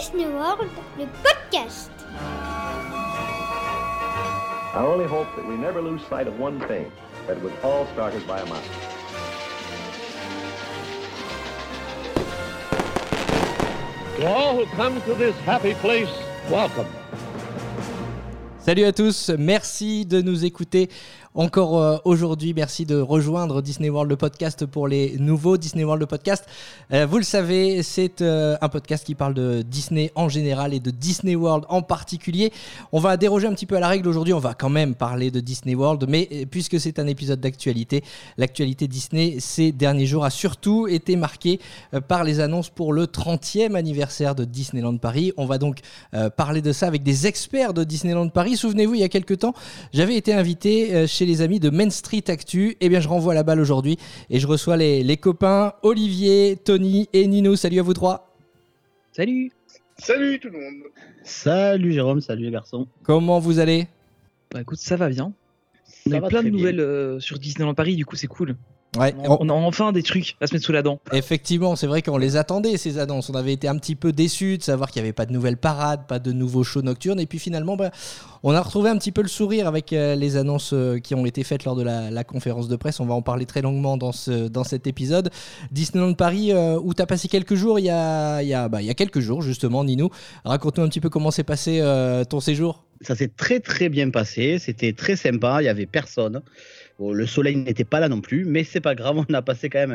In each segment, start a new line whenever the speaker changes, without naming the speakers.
Disney World, le podcast.
I only hope that we never lose sight of one thing, that it was all started by a mouse.
To all who come to this happy place, welcome.
Salut à tous, merci de nous écouter encore euh, aujourd'hui. Merci de rejoindre Disney World le podcast pour les nouveaux Disney World le podcast. Euh, vous le savez, c'est euh, un podcast qui parle de Disney en général et de Disney World en particulier. On va déroger un petit peu à la règle aujourd'hui. On va quand même parler de Disney World, mais puisque c'est un épisode d'actualité, l'actualité Disney ces derniers jours a surtout été marquée par les annonces pour le 30e anniversaire de Disneyland Paris. On va donc parler de ça avec des experts de Disneyland Paris. Souvenez-vous, il y a quelques temps, j'avais été invité euh, chez les amis de Main Street Actu. Eh bien, je renvoie la balle aujourd'hui et je reçois les, les copains Olivier, Tony et Nino. Salut à vous trois.
Salut
Salut tout le monde
Salut Jérôme, salut les garçons.
Comment vous allez?
Bah écoute, ça va bien. On
Ça
a plein de
bien.
nouvelles euh, sur Disneyland Paris, du coup c'est cool.
Ouais,
On, on a enfin des trucs à se mettre sous la dent.
Effectivement, c'est vrai qu'on les attendait ces annonces. On avait été un petit peu déçus de savoir qu'il n'y avait pas de nouvelles parades, pas de nouveaux shows nocturnes. Et puis finalement, bah, on a retrouvé un petit peu le sourire avec euh, les annonces euh, qui ont été faites lors de la, la conférence de presse. On va en parler très longuement dans, ce, dans cet épisode. Disneyland Paris, euh, où tu as passé quelques jours il y a, il y, a, bah, il y a quelques jours justement, Ninou. Raconte-nous un petit peu comment s'est passé euh, ton séjour.
Ça s'est très très bien passé, c'était très sympa, il y avait personne. Bon, le soleil n'était pas là non plus, mais c'est pas grave, on a passé quand même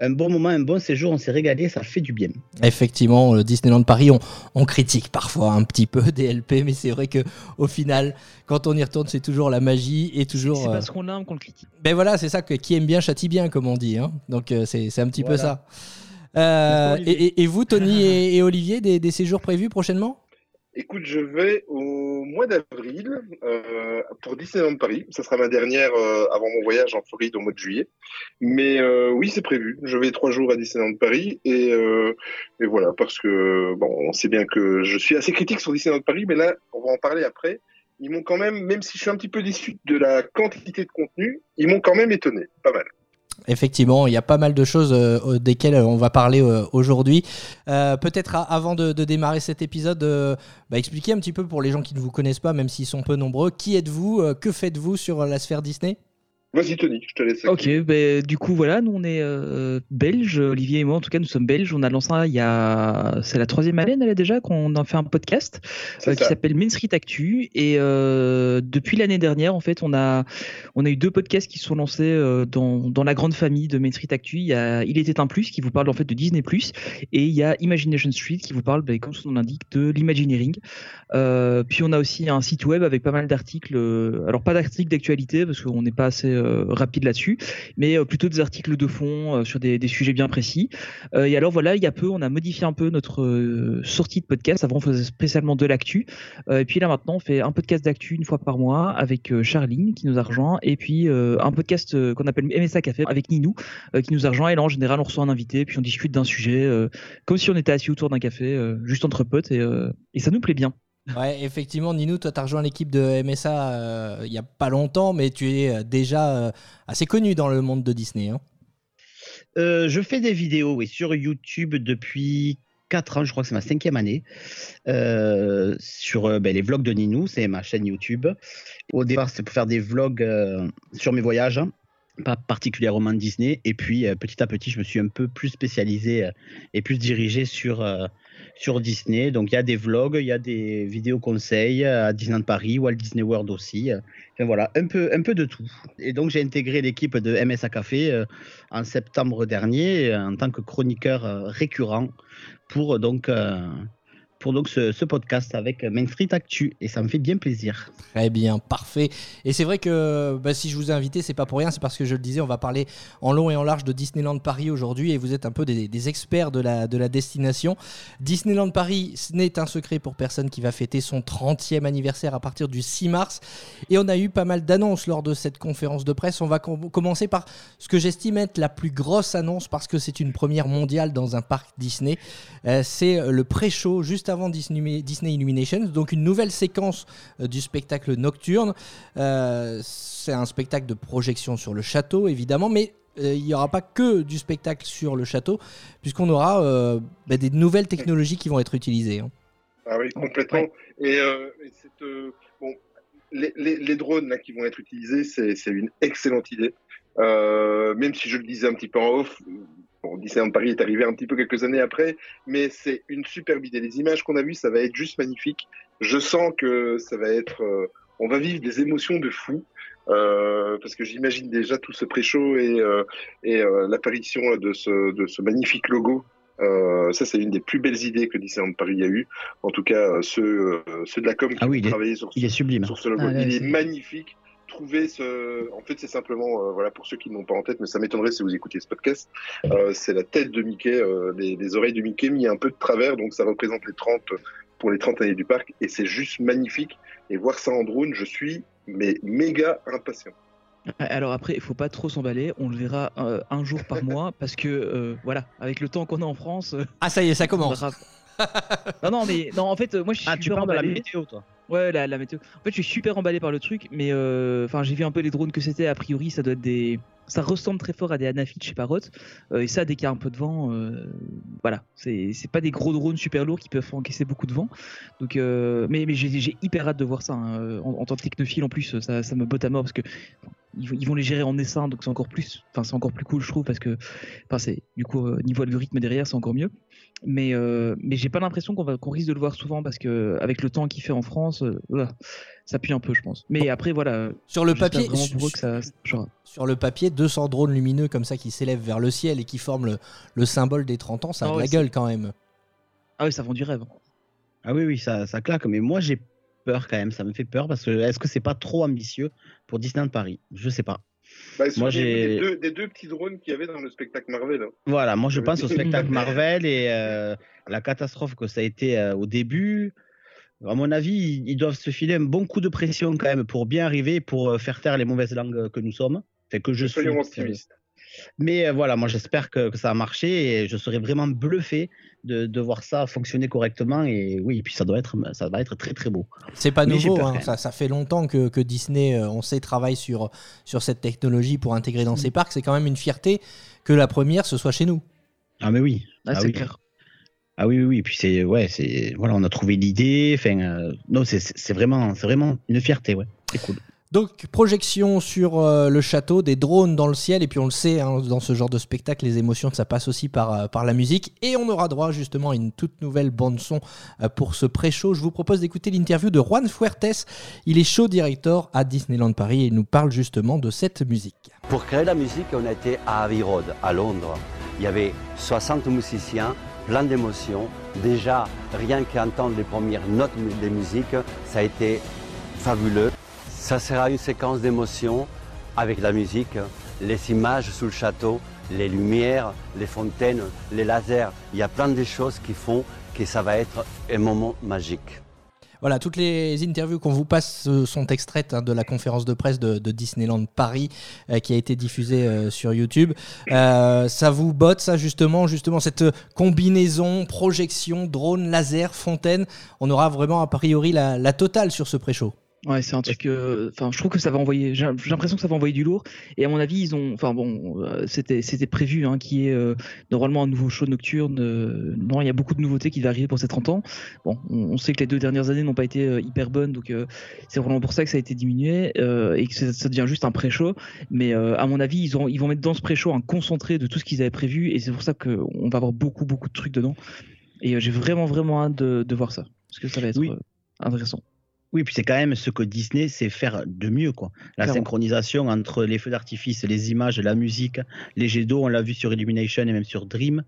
un, un bon moment, un bon séjour, on s'est régalé, ça fait du bien.
Effectivement, le Disneyland Paris, on, on critique parfois un petit peu des LP, mais c'est vrai que au final, quand on y retourne, c'est toujours la magie et toujours.
C'est
euh,
parce qu'on l'aime qu'on le critique.
Ben voilà, c'est ça que qui aime bien châtie bien, comme on dit. hein. Donc euh, c'est c'est un petit peu ça. Euh, et vous, Tony et, et Olivier, des, des séjours prévus prochainement?
Écoute, je vais au mois d'avril euh, pour Disneyland Paris. Ça sera ma dernière euh, avant mon voyage en Floride au mois de juillet. Mais euh, oui, c'est prévu. Je vais trois jours à Disneyland Paris et, euh, et voilà parce que bon, on sait bien que je suis assez critique sur Disneyland Paris, mais là, on va en parler après. Ils m'ont quand même, même si je suis un petit peu déçu de la quantité de contenu, ils m'ont quand même étonné, pas mal.
Effectivement, il y a pas mal de choses euh, desquelles on va parler euh, aujourd'hui. Euh, Peut-être avant de, démarrer cet épisode, euh, bah, expliquer un petit peu pour les gens qui ne vous connaissent pas, même s'ils sont peu nombreux, qui êtes-vous, euh, que faites-vous sur la sphère Disney?
Vas-y Tony, je te laisse.
Ok, bah, du coup voilà, nous on est euh, belges, Olivier et moi en tout cas nous sommes belges. On a lancé ça il y a, c'est la troisième année là, déjà qu'on en fait un podcast euh, qui s'appelle Main Street Actu et euh, depuis l'année dernière en fait on a on a eu deux podcasts qui sont lancés euh, dans, dans la grande famille de Main Street Actu. Il y a Il était un plus qui vous parle en fait de Disney Plus et il y a Imagination Street qui vous parle bah, comme son nom l'indique de l'imagineering. Puis on a aussi un site web avec pas mal d'articles. alors pas d'articles d'actualité parce qu'on n'est pas assez rapide là-dessus, mais euh, plutôt des articles de fond euh, sur des, sujets bien précis. Euh, et alors voilà, il y a peu, on a modifié un peu notre euh, sortie de podcast. Avant on faisait spécialement de l'actu, Euh, et puis là maintenant on fait un podcast d'actu une fois par mois avec euh, Charline qui nous a rejoint, et puis euh, un podcast euh, qu'on appelle MSA Café avec Ninou euh, qui nous a rejoint. Et là en général on reçoit un invité, puis on discute d'un sujet euh, comme si on était assis autour d'un café, euh, juste entre potes, euh, et ça nous plaît bien.
Ouais, effectivement, Ninou, toi, tu as rejoint l'équipe de MSA euh, il y a pas longtemps, mais tu es euh, déjà euh, assez connu dans le monde de Disney. hein.
Je fais des vidéos oui, sur YouTube depuis 4 ans, je crois que c'est ma cinquième année, sur ben, les vlogs de Ninou, c'est ma chaîne YouTube. Au départ, c'était pour faire des vlogs sur mes voyages, hein, pas particulièrement Disney. Et puis, petit à petit, je me suis un peu plus spécialisé et plus dirigé sur, sur Disney. Donc, il y a des vlogs, il y a des vidéos conseils euh, à Disneyland Paris, Walt Disney World aussi. euh, Enfin, voilà, un peu, un peu de tout. Et donc, j'ai intégré l'équipe de MSA Café euh, en septembre dernier en tant que chroniqueur récurrent pour donc, pour donc ce, podcast avec Main Street Actu. Et ça me fait bien plaisir.
Très bien, parfait. Et c'est vrai que bah, si je vous ai invité, c'est pas pour rien, c'est parce que je le disais, on va parler en long et en large de Disneyland Paris aujourd'hui et vous êtes un peu des, experts de la, de la destination. Disneyland Paris, ce n'est un secret pour personne qui va fêter son 30e anniversaire à partir du 6 mars. Et on a eu pas mal d'annonces lors de cette conférence de presse. On va com- commencer par ce que j'estime être la plus grosse annonce parce que c'est une première mondiale dans un parc Disney. Euh, c'est le pré-show juste avant Disney, Disney Illuminations, donc une nouvelle séquence euh, du spectacle nocturne. Euh, c'est un spectacle de projection sur le château, évidemment, mais euh, il n'y aura pas que du spectacle sur le château, puisqu'on aura euh, bah, des nouvelles technologies qui vont être utilisées. hein.
Ah oui, complètement. Et, euh, euh, bon, les, les, les drones là, qui vont être utilisés, c'est, c'est une excellente idée. Euh, même si je le disais un petit peu en off, bon, Disneyland Paris est arrivé un petit peu quelques années après, mais c'est une superbe idée. Les images qu'on a vues, ça va être juste magnifique. Je sens que ça va être, euh, on va vivre des émotions de fou. Euh, parce que j'imagine déjà tout ce pré-show et, euh, et euh, l'apparition de ce, de ce magnifique logo euh, ça, c'est une des plus belles idées que Disneyland Paris a eu. En tout cas, ceux, euh, ceux de la com qui
Ah oui,
ont
il est-
travaillé sur,
Il est sublime.
sur ce logo.
Ah, là,
il est magnifique. Trouver ce. En fait, c'est simplement, euh, voilà, pour ceux qui n'ont pas en tête, mais ça m'étonnerait si vous écoutez ce podcast. Euh, c'est la tête de Mickey, euh, les, les oreilles de Mickey mis un peu de travers, donc ça représente les 30 pour les 30 années du parc, et c'est juste magnifique. Et voir ça en drone, je suis mais méga impatient.
Alors après, il faut pas trop s'emballer. On le verra euh, un jour par mois parce que euh, voilà, avec le temps qu'on a en France.
Ah, ça y est, ça commence.
verra- non, non, mais non, en fait, moi je suis
Ah, tu parles de la météo, toi
Ouais, la, la météo. En fait, je suis super emballé par le truc, mais euh, enfin, j'ai vu un peu les drones que c'était. A priori, ça doit être des. Ça ressemble très fort à des Anafit chez Parrot. Euh, et ça, dès qu'il y a un peu de vent, euh, voilà. C'est pas des gros drones super lourds qui peuvent encaisser beaucoup de vent. Donc, euh, mais, j'ai hyper hâte de voir ça. hein. En, en tant que technophile, en plus, ça, me botte à mort parce que ils, vont- les gérer en essaim, donc c'est encore plus. Enfin, c'est encore plus cool, je trouve, parce que. Enfin, c'est du coup euh, niveau algorithme derrière, c'est encore mieux. Mais euh, mais j'ai pas l'impression qu'on risque de le voir souvent parce que avec le temps qu'il fait en France, euh, ça pue un peu, je pense. Mais après, voilà.
Sur le papier, sur,
pour eux que ça, ça changera.
sur le papier, 200 drones lumineux comme ça qui s'élèvent vers le ciel et qui forment le, le symbole des 30 ans, ça a
Ah
de
ouais,
la gueule quand même.
Ah oui, ça vend du rêve.
Ah oui, oui, ça, ça claque. Mais moi, j'ai peur quand même. Ça me fait peur parce que est-ce que c'est pas trop ambitieux pour Disneyland Paris? Je sais pas.
Bah,
Moi, j'ai-
des deux, des deux petits drones qu'il y avait dans le spectacle Marvel. hein.
Voilà, moi je pense au spectacle Marvel et euh, la catastrophe que ça a été euh, au début. À mon avis, ils, doivent se filer un bon coup de pression quand même pour bien arriver, pour euh, faire taire les mauvaises langues que nous sommes. Fait que je suis.
Soyons optimistes.
Mais euh, voilà, moi j'espère que, que ça a marché et je serais vraiment bluffé de, de voir ça fonctionner correctement. Et oui, puis ça doit être, ça va être très très beau.
C'est pas
Mais
nouveau,
peur
hein, ça, ça fait longtemps que, que Disney, euh, on sait, travaille sur, sur cette technologie pour intégrer dans ses parcs. C'est quand même une fierté que la première, ce soit chez nous.
Ah mais oui.
Ah,
ah
c'est
oui.
clair.
Ah oui, oui, oui. Et puis c'est ouais, c'est voilà, on a trouvé l'idée. Enfin, euh, non, c'est c'est vraiment, c'est vraiment une fierté, ouais. C'est cool.
Donc, projection sur euh, le château, des drones dans le ciel, et puis on le sait, hein, dans ce genre de spectacle, les émotions, ça passe aussi par, euh, par la musique, et on aura droit justement à une toute nouvelle bande-son euh, pour ce pré-show. Je vous propose d'écouter l'interview de Juan Fuertes, il est show director à Disneyland Paris, et il nous parle justement de cette musique.
Pour créer la musique, on a été à Abbey Road, à Londres. Il y avait 60 musiciens, plein d'émotions. Déjà, rien qu'entendre les premières notes des musiques, ça a été fabuleux. Ça sera une séquence d'émotions avec la musique, les images sous le château, les lumières, les fontaines, les lasers. Il y a plein de choses qui font que ça va être un moment magique.
Voilà, toutes les interviews qu'on vous passe euh, sont extraites hein, de la conférence de presse de, Disneyland Paris euh, qui a été diffusée euh, sur YouTube. Ça vous botte, ça justement, justement cette combinaison, projection, drone, laser, fontaine? On aura vraiment a priori la, la totale sur ce pré-show.
Ouais, c'est un truc. euh, Enfin, je trouve que ça va envoyer. J'ai l'impression que ça va envoyer du lourd. Et à mon avis, ils ont. Enfin bon, euh, c'était c'était prévu hein, qu'il y ait euh, normalement un nouveau show nocturne. non, il y a beaucoup de nouveautés qui vont arriver pour ces 30 ans. Bon, on, on sait que les deux dernières années n'ont pas été hyper bonnes, donc c'est vraiment pour ça que ça a été diminué et que ça, ça devient juste un pré-show. Mais à mon avis, ils, ont, ils vont mettre dans ce pré-show un concentré de tout ce qu'ils avaient prévu et c'est pour ça qu'on va avoir beaucoup beaucoup de trucs dedans. Et j'ai vraiment vraiment hâte de, de voir ça parce que ça va être
Oui.
intéressant.
Oui, puis c'est quand même ce que Disney sait faire de mieux, quoi. La
Clairement.
synchronisation entre les feux d'artifice, les images, la musique, les jets d'eau, on l'a vu sur Illumination et même sur Dream,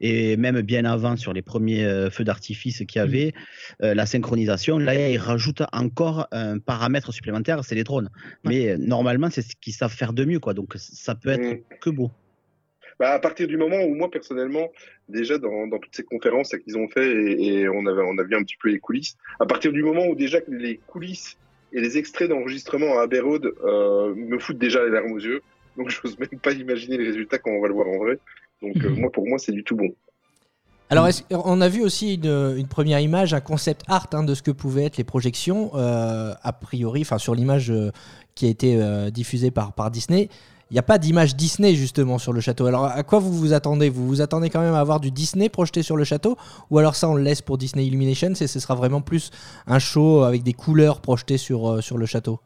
et même bien avant sur les premiers euh, feux d'artifice qu'il y avait, euh, la synchronisation. Là, ils rajoutent encore un paramètre supplémentaire, c'est les drones. Mais euh, normalement, c'est ce qu'ils savent faire de mieux, quoi. Donc ça peut être
Mm.
que beau.
Bah, à partir du moment où moi personnellement, déjà dans, dans toutes ces conférences qu'ils ont fait et, et on avait on a vu un petit peu les coulisses, à partir du moment où déjà que les coulisses et les extraits d'enregistrement à Abbey Road euh, me foutent déjà les larmes aux yeux, donc j'ose même pas imaginer les résultats quand on va le voir en vrai. Donc euh, moi pour moi c'est du tout bon.
Alors, on a vu aussi une, une première image, un concept art hein, de ce que pouvaient être les projections. euh, a priori, enfin sur l'image euh, qui a été euh, diffusée par, par Disney, il n'y a pas d'image Disney justement sur le château. Alors à quoi vous vous attendez? Vous vous attendez quand même à avoir du Disney projeté sur le château Ou alors ça on le laisse pour Disney Illumination et ce sera vraiment plus un show avec des couleurs projetées sur, euh, sur le château?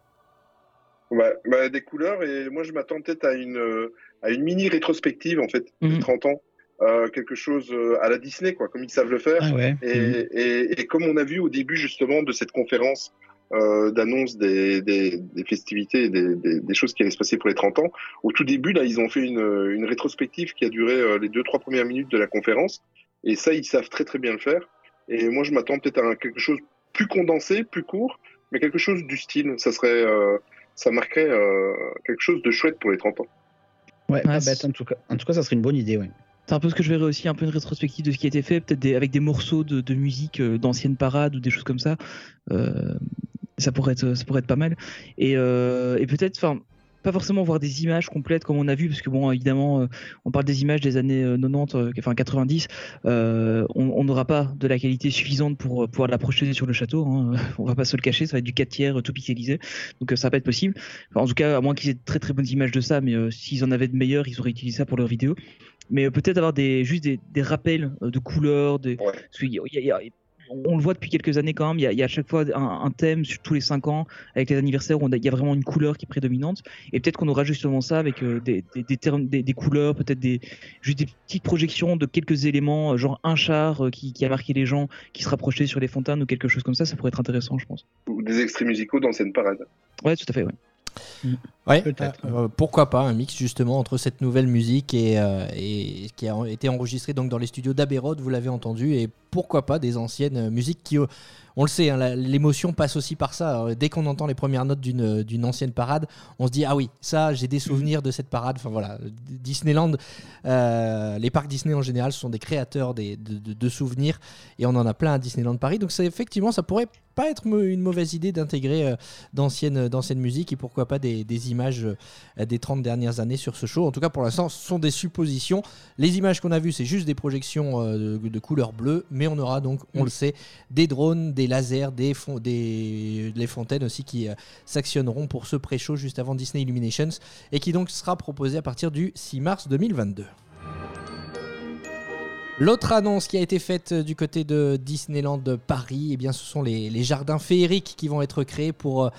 Ouais, bah, des couleurs et moi je m'attends peut-être à une, euh, à une mini rétrospective en fait, de 30 ans. Euh, quelque chose à la Disney, quoi, comme ils savent le faire.
Ah ouais.
Et, et, et, comme on a vu au début justement de cette conférence euh, d'annonce des, des, des, festivités, des, des, des, choses qui allaient se passer pour les 30 ans, au tout début, là, ils ont fait une, une rétrospective qui a duré euh, les deux trois premières minutes de la conférence. Et ça, ils savent très très bien le faire. Et moi, je m'attends peut-être à quelque chose plus condensé, plus court, mais quelque chose du style. Ça serait, euh, ça marquerait quelque chose de chouette pour les 30 ans.
Ouais, ah, bah, en, tout cas, en tout cas, ça serait une bonne idée, ouais.
C'est un peu ce que je verrais aussi, un peu une rétrospective de ce qui a été fait, peut-être avec des morceaux de, musique euh, d'anciennes parades ou des choses comme ça. Euh, ça pourrait être, ça pourrait être pas mal. Et, euh, et peut-être, enfin, pas forcément voir des images complètes comme on a vu, parce que bon, évidemment, on parle des images des années 90, euh, enfin 90, euh, on n'aura pas de la qualité suffisante pour pouvoir la projeter sur le château. Hein. On va pas se le cacher, ça va être du 4 tiers tout pixelisé, donc ça va pas être possible. En tout cas, à moins qu'ils aient de très très bonnes images de ça, mais s'ils en avaient de meilleures, ils auraient utilisé ça pour leurs vidéos mais peut-être avoir des juste des, des rappels de couleurs des
ouais.
parce qu'il y a, il y a, on le voit depuis quelques années quand même, il y a, il y a à chaque fois un, un, thème sur tous les 5 ans avec les anniversaires où on a, il y a vraiment une couleur qui est prédominante. Et peut-être qu'on aura justement ça avec euh, des, des, des, termes, des, des couleurs, peut-être des, juste des petites projections de quelques éléments, euh, genre un char euh, qui, qui, a marqué les gens, qui sera projeté sur les fontaines ou quelque chose comme ça, ça pourrait être intéressant, je pense.
Ou des extraits musicaux d'anciennes parades.
Ouais, tout à fait, ouais.
Ouais, euh, pourquoi pas un mix justement entre cette nouvelle musique et, euh, et qui a été enregistrée donc dans les studios d'Abbey Road, vous l'avez entendu, et pourquoi pas des anciennes musiques qui, euh, on le sait, hein, l'émotion passe aussi par ça. Alors, dès qu'on entend les premières notes d'une ancienne parade, on se dit ah oui, ça j'ai des souvenirs de cette parade. Enfin voilà, Disneyland, euh, les parcs Disney en général sont des créateurs des, de, de, de, souvenirs et on en a plein à Disneyland Paris. Donc effectivement ça pourrait pas être une mauvaise idée d'intégrer euh, d'anciennes d'anciennes musiques et pourquoi pas des, des images euh, des 30 dernières années sur ce show. En tout cas pour l'instant ce sont des suppositions. Les images qu'on a vues c'est juste des projections euh, de, de, couleur bleue, mais on aura donc on mmh. le sait des drones, des lasers, des, les fontaines aussi qui euh, s'actionneront pour ce pré-show juste avant Disney Illuminations et qui donc sera proposé à partir du 6 mars 2022. L'autre annonce qui a été faite du côté de Disneyland Paris, eh bien, ce sont les, jardins féeriques qui vont être créés pour,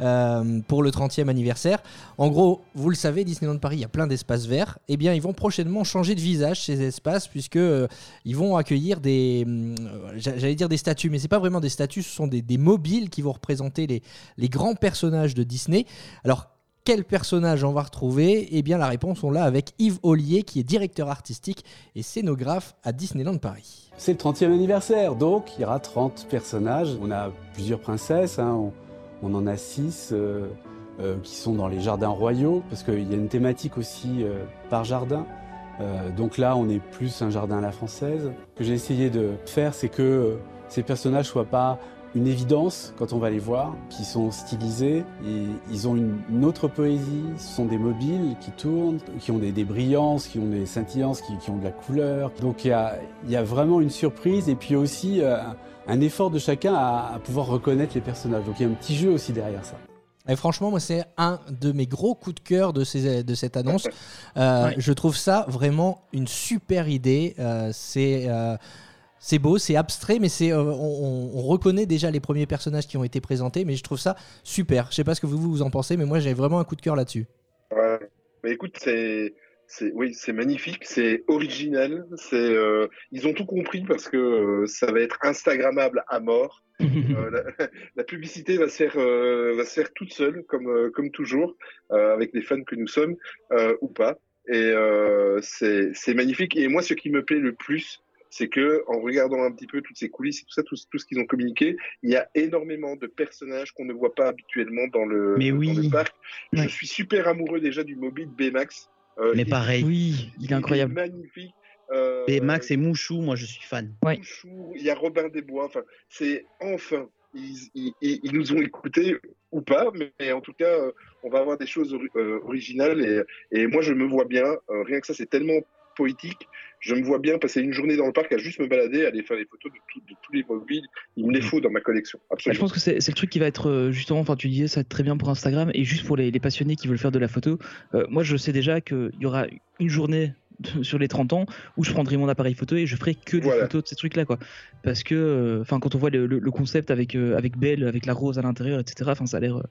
euh, pour le 30e anniversaire. En gros, vous le savez, Disneyland Paris, il y a plein d'espaces verts. Eh bien, ils vont prochainement changer de visage, ces espaces, puisque euh, ils vont accueillir des, euh, j'allais dire des statues, mais c'est pas vraiment des statues, ce sont des, des mobiles qui vont représenter les, les grands personnages de Disney. Alors, quel personnage on va retrouver Eh bien la réponse on l'a avec Yves Ollier qui est directeur artistique et scénographe à Disneyland Paris.
C'est le 30e anniversaire donc il y aura 30 personnages. On a plusieurs princesses, hein. on, en a 6 euh, euh, qui sont dans les jardins royaux parce qu'il y a une thématique aussi euh, par jardin. Euh, donc là on est plus un jardin à la française. Ce que j'ai essayé de faire c'est que ces personnages soient pas une évidence quand on va les voir, qui sont stylisés, et ils ont une, une, autre poésie, ce sont des mobiles qui tournent, qui ont des, des brillances, qui ont des scintillances, qui, qui, ont de la couleur. Donc il y a, y a, vraiment une surprise et puis aussi euh, un effort de chacun à, à pouvoir reconnaître les personnages. Donc il y a un petit jeu aussi derrière ça.
Et franchement, moi, c'est un de mes gros coups de cœur de, ces, de cette annonce. Euh, ouais. Je trouve ça vraiment une super idée. Euh, c'est euh, c'est beau, c'est abstrait, mais c'est euh, on, on, reconnaît déjà les premiers personnages qui ont été présentés, mais je trouve ça super. Je sais pas ce que vous vous en pensez, mais moi j'ai vraiment un coup de cœur là-dessus.
Ouais. Mais écoute, c'est c'est oui, c'est magnifique, c'est original, c'est euh, ils ont tout compris parce que euh, ça va être instagrammable à mort. euh, la, la, publicité va se faire euh, va se faire toute seule comme euh, comme toujours avec les fans que nous sommes ou pas. Et c'est c'est magnifique. Et moi, ce qui me plaît le plus, c'est que en regardant un petit peu toutes ces coulisses et tout ça, tout, tout ce qu'ils ont communiqué, il y a énormément de personnages qu'on ne voit pas habituellement dans le,
Mais oui.
dans le parc. Ouais. Je suis super amoureux déjà du mobile Baymax.
Euh, Mais pareil.
Oui, il est incroyable.
Il est magnifique.
Euh, Baymax et Mouchou, moi je suis fan.
Ouais. Mouchou, il y a Robin des Bois. Enfin, c'est enfin. Ils, ils, ils, nous ont écoutés ou pas, mais en tout cas, euh, on va avoir des choses euh, originales et, et moi je me vois bien. Euh, rien que ça, c'est tellement poétique je me vois bien passer une journée dans le parc à juste me balader, aller faire les photos de, tout- de tous les mobiles. Il me les faut dans ma collection.
Bah, je
Absolument.
pense que c'est le truc qui va être euh, justement, enfin tu disais ça va être très bien pour Instagram et juste pour les, les passionnés qui veulent faire de la photo. euh, moi je sais déjà qu'il y aura une journée sur les 30 ans où je prendrai mon appareil photo et je ferai que des
Voilà.
photos de ces trucs là quoi. Parce que, euh, enfin quand on voit le, le- le concept avec, euh, avec Belle, avec la rose à l'intérieur, etc., enfin ça a l'air, euh,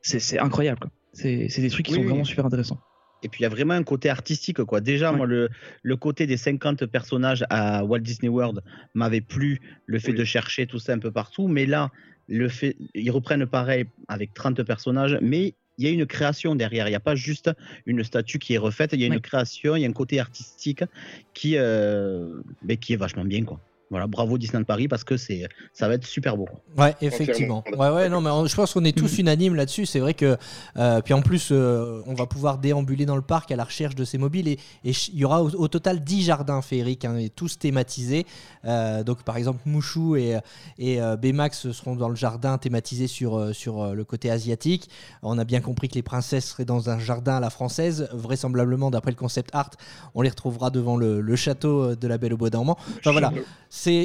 c'est incroyable. C'est c'est des trucs qui
Oui,
sont
oui.
vraiment super intéressants.
Et puis il y a vraiment un côté artistique quoi. Déjà
Ouais.
moi le, le côté des 50 personnages à Walt Disney World m'avait plu, le fait
Oui.
de chercher tout ça un peu partout, mais là le fait ils reprennent pareil avec 30 personnages mais il y a une création derrière, il n'y a pas juste une statue qui est refaite, il y a une création, il y a un côté artistique qui, euh, mais qui est vachement bien quoi. Voilà, bravo Disneyland Paris parce que c'est ça va être super beau.
Ouais, effectivement. Ouais, ouais, non, mais on- je pense qu'on est tous unanimes là-dessus. C'est vrai que, euh, puis en plus, euh, on va pouvoir déambuler dans le parc à la recherche de ces mobiles et il y aura au, au total 10 jardins féeriques, hein, et tous thématisés. Euh, donc, par exemple, Mouchou et, et euh, Baymax seront dans le jardin thématisé sur, sur le côté asiatique. On a bien compris que les princesses seraient dans un jardin à la française. Vraisemblablement, d'après le concept art, on les retrouvera devant le, le château de la Belle au Bois dormant. Enfin voilà,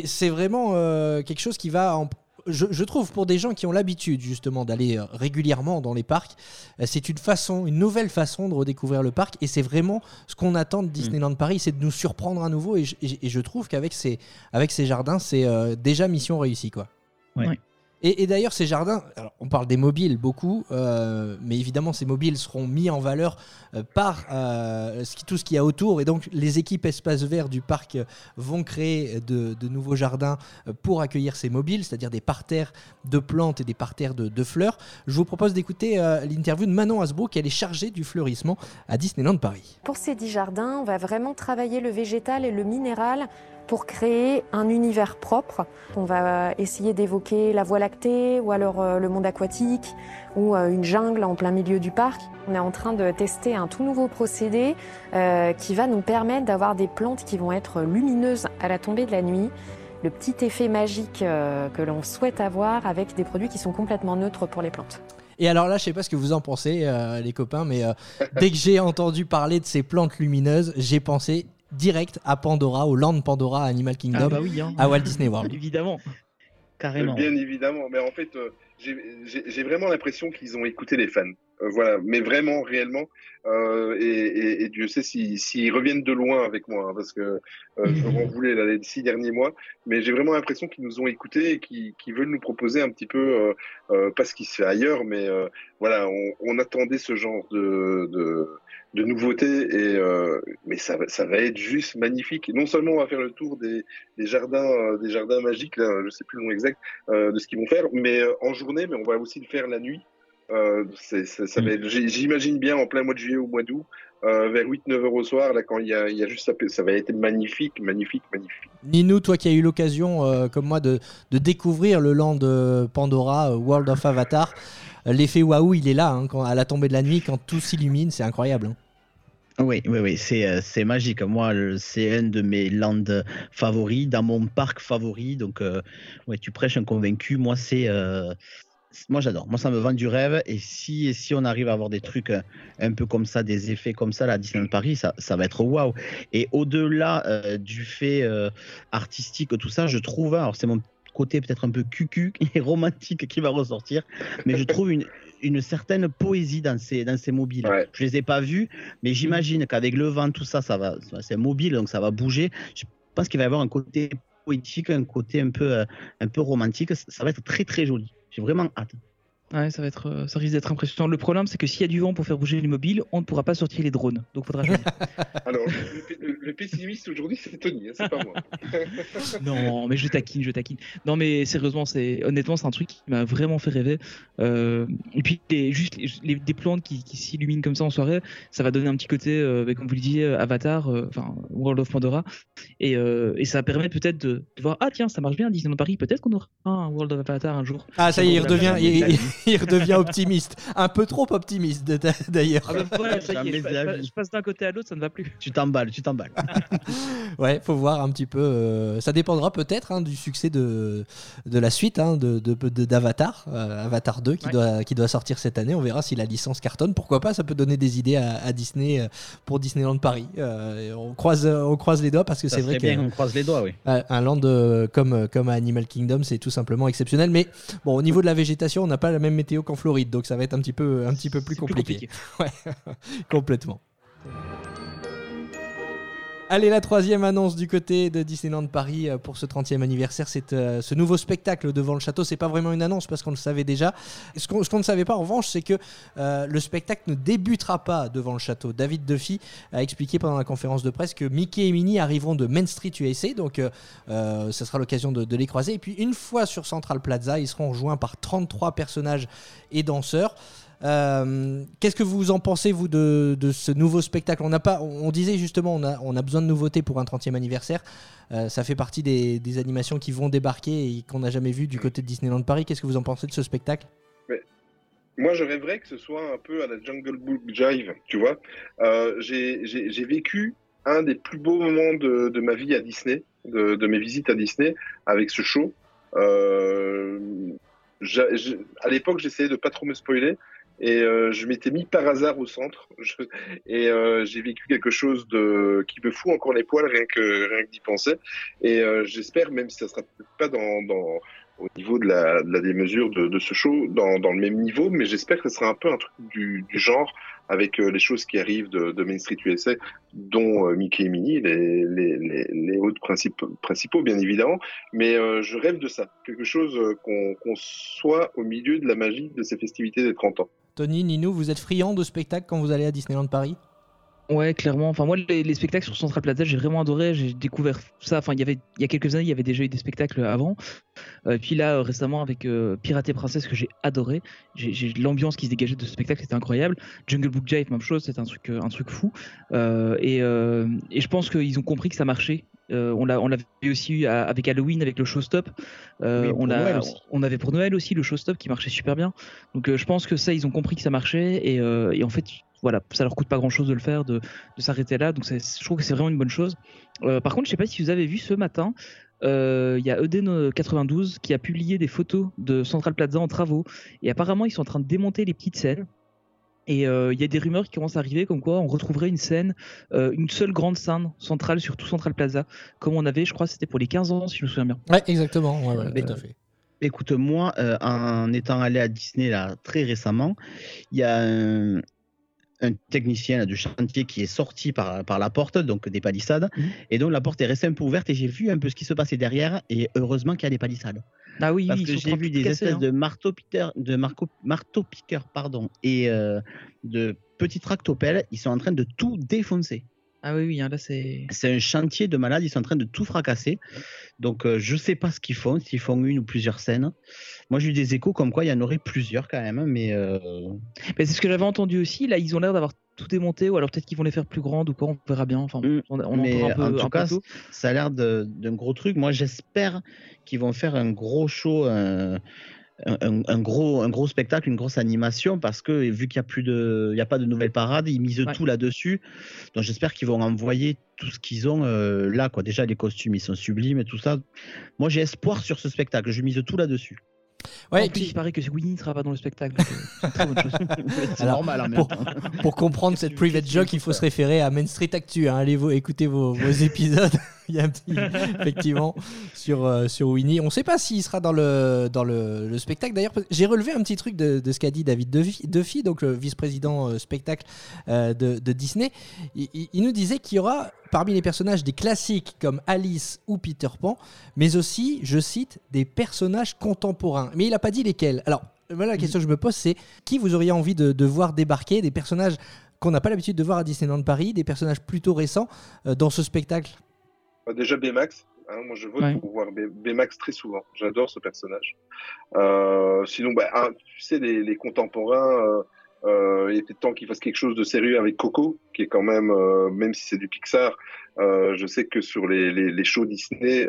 c'est vraiment euh, quelque chose qui va en- je, je trouve pour des gens qui ont l'habitude justement d'aller euh, régulièrement dans les parcs, euh, c'est une façon, une nouvelle façon de redécouvrir le parc et c'est vraiment ce qu'on attend de Disneyland Paris, c'est de nous surprendre à nouveau et je, et- et je trouve qu'avec ces, avec ces jardins, c'est déjà mission réussie quoi.
Ouais.
Ouais.
Et, d'ailleurs, ces jardins, on parle des mobiles beaucoup, euh, mais évidemment, ces mobiles seront mis en valeur euh, par euh, ce qui- tout ce qu'il y a autour. Et donc, les équipes espaces verts du parc euh, vont créer de, nouveaux jardins pour accueillir ces mobiles, c'est-à-dire des parterres de plantes et des parterres de, de fleurs. Je vous propose d'écouter l'interview de Manon Hasbrook, elle est chargée du fleurissement à Disneyland Paris.
Pour ces dix jardins, on va vraiment travailler le végétal et le minéral pour créer un univers propre. On va essayer d'évoquer la Voie lactée ou alors euh, le monde aquatique ou euh, une jungle en plein milieu du parc. On est en train de tester un tout nouveau procédé euh, qui va nous permettre d'avoir des plantes qui vont être lumineuses à la tombée de la nuit. Le petit effet magique que l'on souhaite avoir avec des produits qui sont complètement neutres pour les plantes.
Et alors là, je sais pas ce que vous en pensez, les copains, mais dès que j'ai entendu parler de ces plantes lumineuses, j'ai pensé direct à Pandora, au Land Pandora, à Animal Kingdom,
Ah bah oui, hein.
à Walt Disney World.
évidemment.
Carrément.
Bien évidemment, mais en fait, euh, j'ai- vraiment l'impression qu'ils ont écouté les fans. Euh, voilà, mais vraiment, réellement, euh, et, et- et Dieu sait s'ils s'ils reviennent de loin avec moi, hein, parce que euh, je leur en voulais là, les six derniers mois, mais j'ai vraiment l'impression qu'ils nous ont écoutés et qu'ils veulent nous proposer un petit peu, euh, euh, pas ce qui se fait ailleurs, mais euh, voilà, on, on attendait ce genre de, de, de nouveautés, et, euh, mais ça, va- ça va être juste magnifique. Non seulement on va faire le tour des, des jardins, euh, des jardins magiques, là, je sais plus le nom exact euh, de ce qu'ils vont faire, mais euh, en journée, mais on va aussi le faire la nuit. Euh, J'imagine bien en plein mois de juillet ou mois d'août, euh, vers 8-9 heures au soir, là, quand il y a, il y a juste ça, ça va être magnifique, magnifique, magnifique.
Ninou, toi qui as eu l'occasion, euh, comme moi, de, de découvrir le land de Pandora, euh, World of Avatar, l'effet waouh, il est là, hein, quand, à la tombée de la nuit, quand tout s'illumine, c'est incroyable. hein.
Oui, oui, oui, c'est euh, c'est magique. Moi, c'est un de mes lands favoris, dans mon parc favori. Donc, euh, ouais, tu prêches un convaincu. Moi, c'est, euh, c'est- moi, j'adore. Moi, ça me vend du rêve. Et si, et si on arrive à avoir des trucs euh, un peu comme ça, des effets comme ça, là, à Disneyland Paris, ça, ça va être waouh. Et au-delà euh, du fait euh, artistique, tout ça, je trouve, alors c'est mon côté peut-être un peu cucu et romantique qui va ressortir, mais je trouve une, une certaine poésie dans ces, dans ces mobiles. Je les ai pas vus, mais j'imagine qu'avec le vent, tout ça, ça va, c'est mobile, donc ça va bouger. Je pense qu'il va y avoir un côté poétique, un côté un peu, euh, un peu romantique. Ça va être très très joli. J'ai vraiment hâte.
Ouais, ça va être, euh, ça risque d'être impressionnant. Le problème, c'est que s'il y a du vent pour faire bouger les mobiles, on ne pourra pas sortir les drones. Donc, faudra choisir.
Alors, le, le- le pessimiste aujourd'hui, c'est Tony, hein, c'est pas moi.
non, mais je taquine, je taquine. Non, mais sérieusement, c'est honnêtement, c'est un truc qui m'a vraiment fait rêver. Euh, et puis, les- juste les, les- des plantes qui, qui s'illuminent comme ça en soirée, ça va donner un petit côté, euh, bah, comme vous le disiez, Avatar, euh, enfin World of Pandora, et, euh, et ça permet peut-être de, de voir, ah tiens, ça marche bien, Disneyland Paris, peut-être qu'on aura un World of Avatar un jour.
Ah, ça y est, il redevient, il, redevient optimiste. Un peu trop optimiste d'a- d'ailleurs.
Ah je, passe-
d'avis.
je passe d'un côté à l'autre, ça ne va plus.
Tu t'emballes, tu t'emballes.
Ouais, faut voir un petit peu. euh, ça dépendra peut-être hein, du succès de, de la suite hein, de, de- de- d'Avatar, euh, Avatar 2 qui,
Ouais.
doit, qui doit sortir cette année. On verra si la licence cartonne. Pourquoi pas Ça peut donner des idées à, à Disney euh, pour Disneyland Paris. Euh, on, croise, on croise les doigts parce que c'est vrai
qu'on croise les doigts, oui.
Un land comme, comme à Animal Kingdom, c'est tout simplement exceptionnel. Mais bon, au niveau de la végétation, on n'a pas la même météo qu'en Floride, donc ça va être un petit peu, un petit peu plus
C'est plus
compliqué. Ouais, complètement. Allez, la troisième annonce du côté de Disneyland Paris euh, pour ce 30e anniversaire, c'est euh, ce nouveau spectacle devant le château. C'est pas vraiment une annonce parce qu'on le savait déjà. Ce qu'on ne savait pas en revanche, c'est que euh, le spectacle ne débutera pas devant le château. David Duffy a expliqué pendant la conférence de presse que Mickey et Minnie arriveront de Main Street USA, donc euh, ça sera l'occasion de, de les croiser. Et puis une fois sur Central Plaza, ils seront rejoints par 33 personnages et danseurs. Euh, Qu'est-ce que vous en pensez, vous, de, ce nouveau spectacle? On, n'a pas, on disait justement, on a, a besoin de nouveautés pour un 30e anniversaire. Euh, ça fait partie des, animations qui vont débarquer et qu'on n'a jamais vu du côté de Disneyland Paris. Qu'est-ce que vous en pensez de ce spectacle?
Moi, je rêverais que ce soit un peu à la Jungle Book Jive, tu vois. Euh, j'ai vécu un des plus beaux moments de, ma vie à Disney, de, mes visites à Disney, avec ce show. J'ai- à l'époque, j'essayais de pas trop me spoiler. Et euh, je m'étais mis par hasard au centre. Je- et euh, j'ai vécu quelque chose de qui me fout encore les poils rien que rien que d'y penser. Et euh, j'espère, même si ça sera peut-être pas dans, dans au niveau de la, de la démesure de, de ce show dans, dans le même niveau, mais j'espère que ce sera un peu un truc du, du genre avec euh, les choses qui arrivent de, de Main Street USA, dont euh, Mickey et Minnie, les, les, les, les principes, principaux bien évidemment, mais euh, je rêve de ça, quelque chose qu'on qu'on soit au milieu de la magie de ces festivités des 30 ans.
Tony, Ninou, vous êtes friand de spectacles quand vous allez à Disneyland Paris?
Ouais, clairement. Enfin, moi, les, les spectacles sur Central Plaza, j'ai vraiment adoré. J'ai découvert ça. Enfin, il y avait, il y a quelques années, il y avait déjà eu des spectacles avant. Euh, puis là, euh, récemment, avec euh, Pirate et Princesse, que j'ai adoré. J'ai l'ambiance qui se dégageait de ce spectacle, c'était incroyable. Jungle Book Jive, même chose, c'était un truc, euh, un truc fou. Et, et je pense qu'ils ont compris que ça marchait. Euh, on l'a, on l'avait aussi eu à- avec Halloween, avec le Showstop. Euh,
Oui,
on, avait pour Noël aussi le Showstop qui marchait super bien. Donc euh, je pense que ça, ils ont compris que ça marchait. Et, et en fait, voilà, ça leur coûte pas grand chose de le faire, de, de s'arrêter là. Donc je trouve que c'est vraiment une bonne chose. Par contre, je sais pas si vous avez vu ce matin, il y a Eden 92 qui a publié des photos de Central Plaza en travaux. Et apparemment, ils sont en train de démonter les petites scènes. Et euh, il y a des rumeurs qui commencent à arriver comme quoi on retrouverait une scène, euh, une seule grande scène centrale sur tout Central Plaza, comme on avait, je crois, c'était pour les 15 ans, si je me souviens bien.
Ouais, exactement. Ouais, ouais,
Mais-
tout à fait.
Écoute, moi, euh, en étant allé à Disney là très récemment, il y a un, un technicien là, du chantier qui est sorti par, par la porte, donc des palissades,
Mhm.
et donc la porte est restée un peu ouverte et j'ai vu un peu ce qui se passait derrière et heureusement qu'il y a des palissades.
Ah oui,
Parce que j'ai vu des espèces
hein.
de marteau piqueurs, de marco- marteau piqueurs, pardon, et euh, de petits tractopelles, ils sont en train de tout défoncer.
Ah oui, oui, hein, là c'est.
C'est un chantier de malades, ils sont en train de tout fracasser. Donc euh, je sais pas ce qu'ils font, s'ils font une ou plusieurs scènes. Moi j'ai eu des échos comme quoi il y en aurait plusieurs quand même, mais euh,
Mais c'est ce que j'avais entendu aussi. Là, ils ont l'air d'avoir tout démonté, ou alors peut-être qu'ils vont les faire plus grandes ou quoi, on verra bien. Enfin,
Mm.
on, on
mais
un peu,
en tout cas ça a l'air d'un gros truc. Moi j'espère qu'ils vont faire un gros show, un, un- un gros, un gros spectacle, une grosse animation parce que vu qu'il n'y a plus de, il y a pas de nouvelles parades, ils misent
Ouais.
tout là-dessus. Donc j'espère qu'ils vont envoyer tout ce qu'ils ont euh, là quoi. Déjà les costumes ils sont sublimes et tout ça. Moi j'ai espoir sur ce spectacle. Je mise tout là-dessus.
Ouais,
en
et
plus,
puis-
il paraît que Winnie ne sera pas dans le spectacle. euh, c'est
normal même
pour- comprendre cette private joke, il faut se référer à Main Street Actu. hein. Allez vous écouter vos, vos épisodes. il y a un petit, effectivement, sur, euh, sur Winnie. On ne sait pas s'il sera dans le, dans le, le spectacle. D'ailleurs, j'ai relevé un petit truc de, ce qu'a dit David Duffy, donc le vice-président euh, spectacle euh, de, Disney. Il, nous disait qu'il y aura parmi les personnages des classiques comme Alice ou Peter Pan, mais aussi, je cite, des personnages contemporains. Mais il n'a pas dit lesquels. Alors, voilà la question que je me pose, c'est qui vous auriez envie de, voir débarquer, des personnages qu'on n'a pas l'habitude de voir à Disneyland Paris, des personnages plutôt récents dans ce spectacle?
Bah, déjà Baymax. hein, moi, je vote
Ouais.
pour voir Bay- Baymax très souvent. J'adore ce personnage. Euh, sinon, bah, tu sais, les, les contemporains, euh, euh, il était temps qu'ils fassent quelque chose de sérieux avec Coco, qui est quand même, euh, même si c'est du Pixar, euh, je sais que sur les, les, les shows Disney,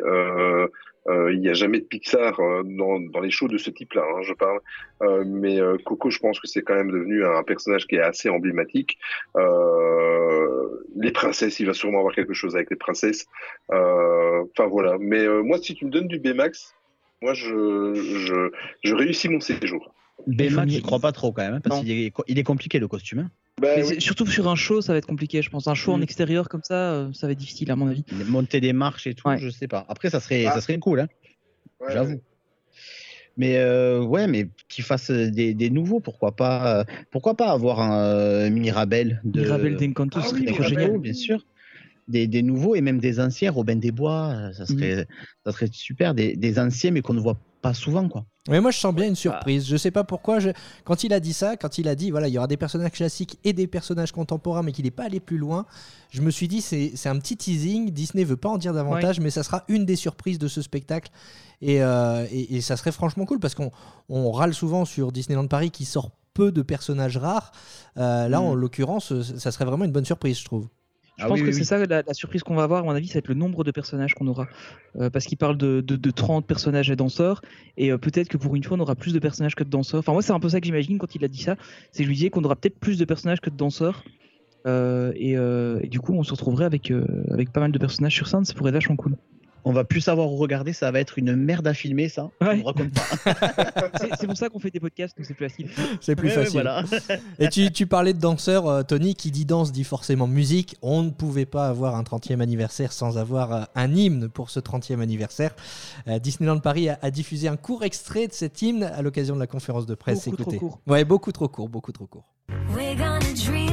il n'y a jamais de Pixar euh, dans, dans les shows de ce type-là, hein, je parle. Euh, mais euh, Coco, je pense que c'est quand même devenu un personnage qui est assez emblématique. Euh, les princesses, il va sûrement avoir quelque chose avec les princesses. Euh, Enfin voilà. Mais euh, moi, si tu me donnes du Baymax, moi, je, je, je réussis mon séjour.
Baymax, j'y crois pas trop quand même, hein, parce qu'il est, il est compliqué le costume. hein.
Bah,
Mais
oui.
c'est- surtout sur un show, ça va être compliqué, je pense. Un show en
Mm.
extérieur comme ça, euh, ça va être difficile à mon avis.
Les montées des marches et tout,
Ouais.
je sais pas. Après, ça serait,
Ah.
ça serait cool, hein,
Ouais,
j'avoue.
ouais.
Mais euh, ouais, mais qu'ils fassent des, des nouveaux, pourquoi pas euh, Pourquoi pas avoir un euh, Mirabel de
Mirabel d'Encanto,
Ah
ce
oui,
serait trop
Mirabel.
génial.
bien sûr. Des, des nouveaux et même des anciens, Robin des Bois, euh, ça serait, ça serait super. Des, des anciens, mais qu'on ne voit pas souvent, quoi.
Mais moi, je sens bien une surprise. Je sais pas pourquoi. je- Quand il a dit ça, quand il a dit voilà, il y aura des personnages classiques et des personnages contemporains, mais qu'il n'est pas allé plus loin, je me suis dit c'est c'est un petit teasing. Disney veut pas en dire davantage, mais ça sera une des surprises de ce spectacle. Et, euh, et, et ça serait franchement cool parce qu'on on râle souvent sur Disneyland Paris qui sort peu de personnages rares. Euh, là,
Mm.
en l'occurrence, ça serait vraiment une bonne surprise, je trouve.
Je
Ah
pense
oui,
que
oui,
c'est
oui.
ça la, la surprise qu'on va avoir, à mon avis, ça va être le nombre de personnages qu'on aura. Euh, parce qu'il parle de, de, de 30 personnages et danseurs, et euh, peut-être que pour une fois, on aura plus de personnages que de danseurs. Enfin, moi, c'est un peu ça que j'imagine quand il a dit ça. C'est que je lui disais qu'on aura peut-être plus de personnages que de danseurs. Euh, et, et du coup, on se retrouverait avec, avec pas mal de personnages sur scène, ça pourrait être vachement cool.
On va plus savoir où regarder, ça va être une merde à filmer, ça.
Ouais.
On me raconte pas.
C'est pour ça qu'on fait des podcasts, donc c'est plus facile.
C'est plus
Ouais, ouais,
facile.
voilà.
Et tu, tu parlais de danseurs, euh, Tony, qui dit danse dit forcément musique. On ne pouvait pas avoir un 30e anniversaire sans avoir euh, un hymne pour ce 30e anniversaire. Euh, Disneyland Paris a, a diffusé un court extrait de cet hymne à l'occasion de la conférence de presse.
Beaucoup trop
Écoutez.
court.
Ouais, beaucoup trop court, beaucoup trop court.
We're gonna dream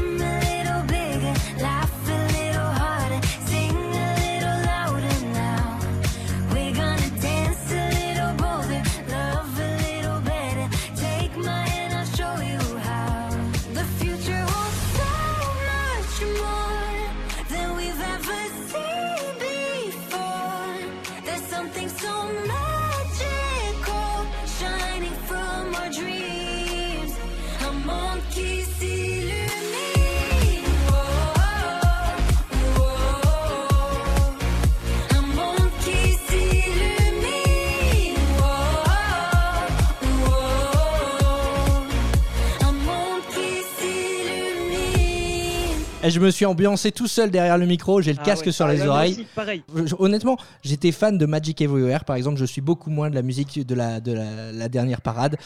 Et je me suis ambiancé tout seul derrière le micro, j'ai le
Ah
casque
ouais,
sur
pareil,
les oreilles.
aussi.
Je- honnêtement, j'étais fan de Magic Everywhere, par exemple. Je suis beaucoup moins de la musique de la, de la, la dernière parade.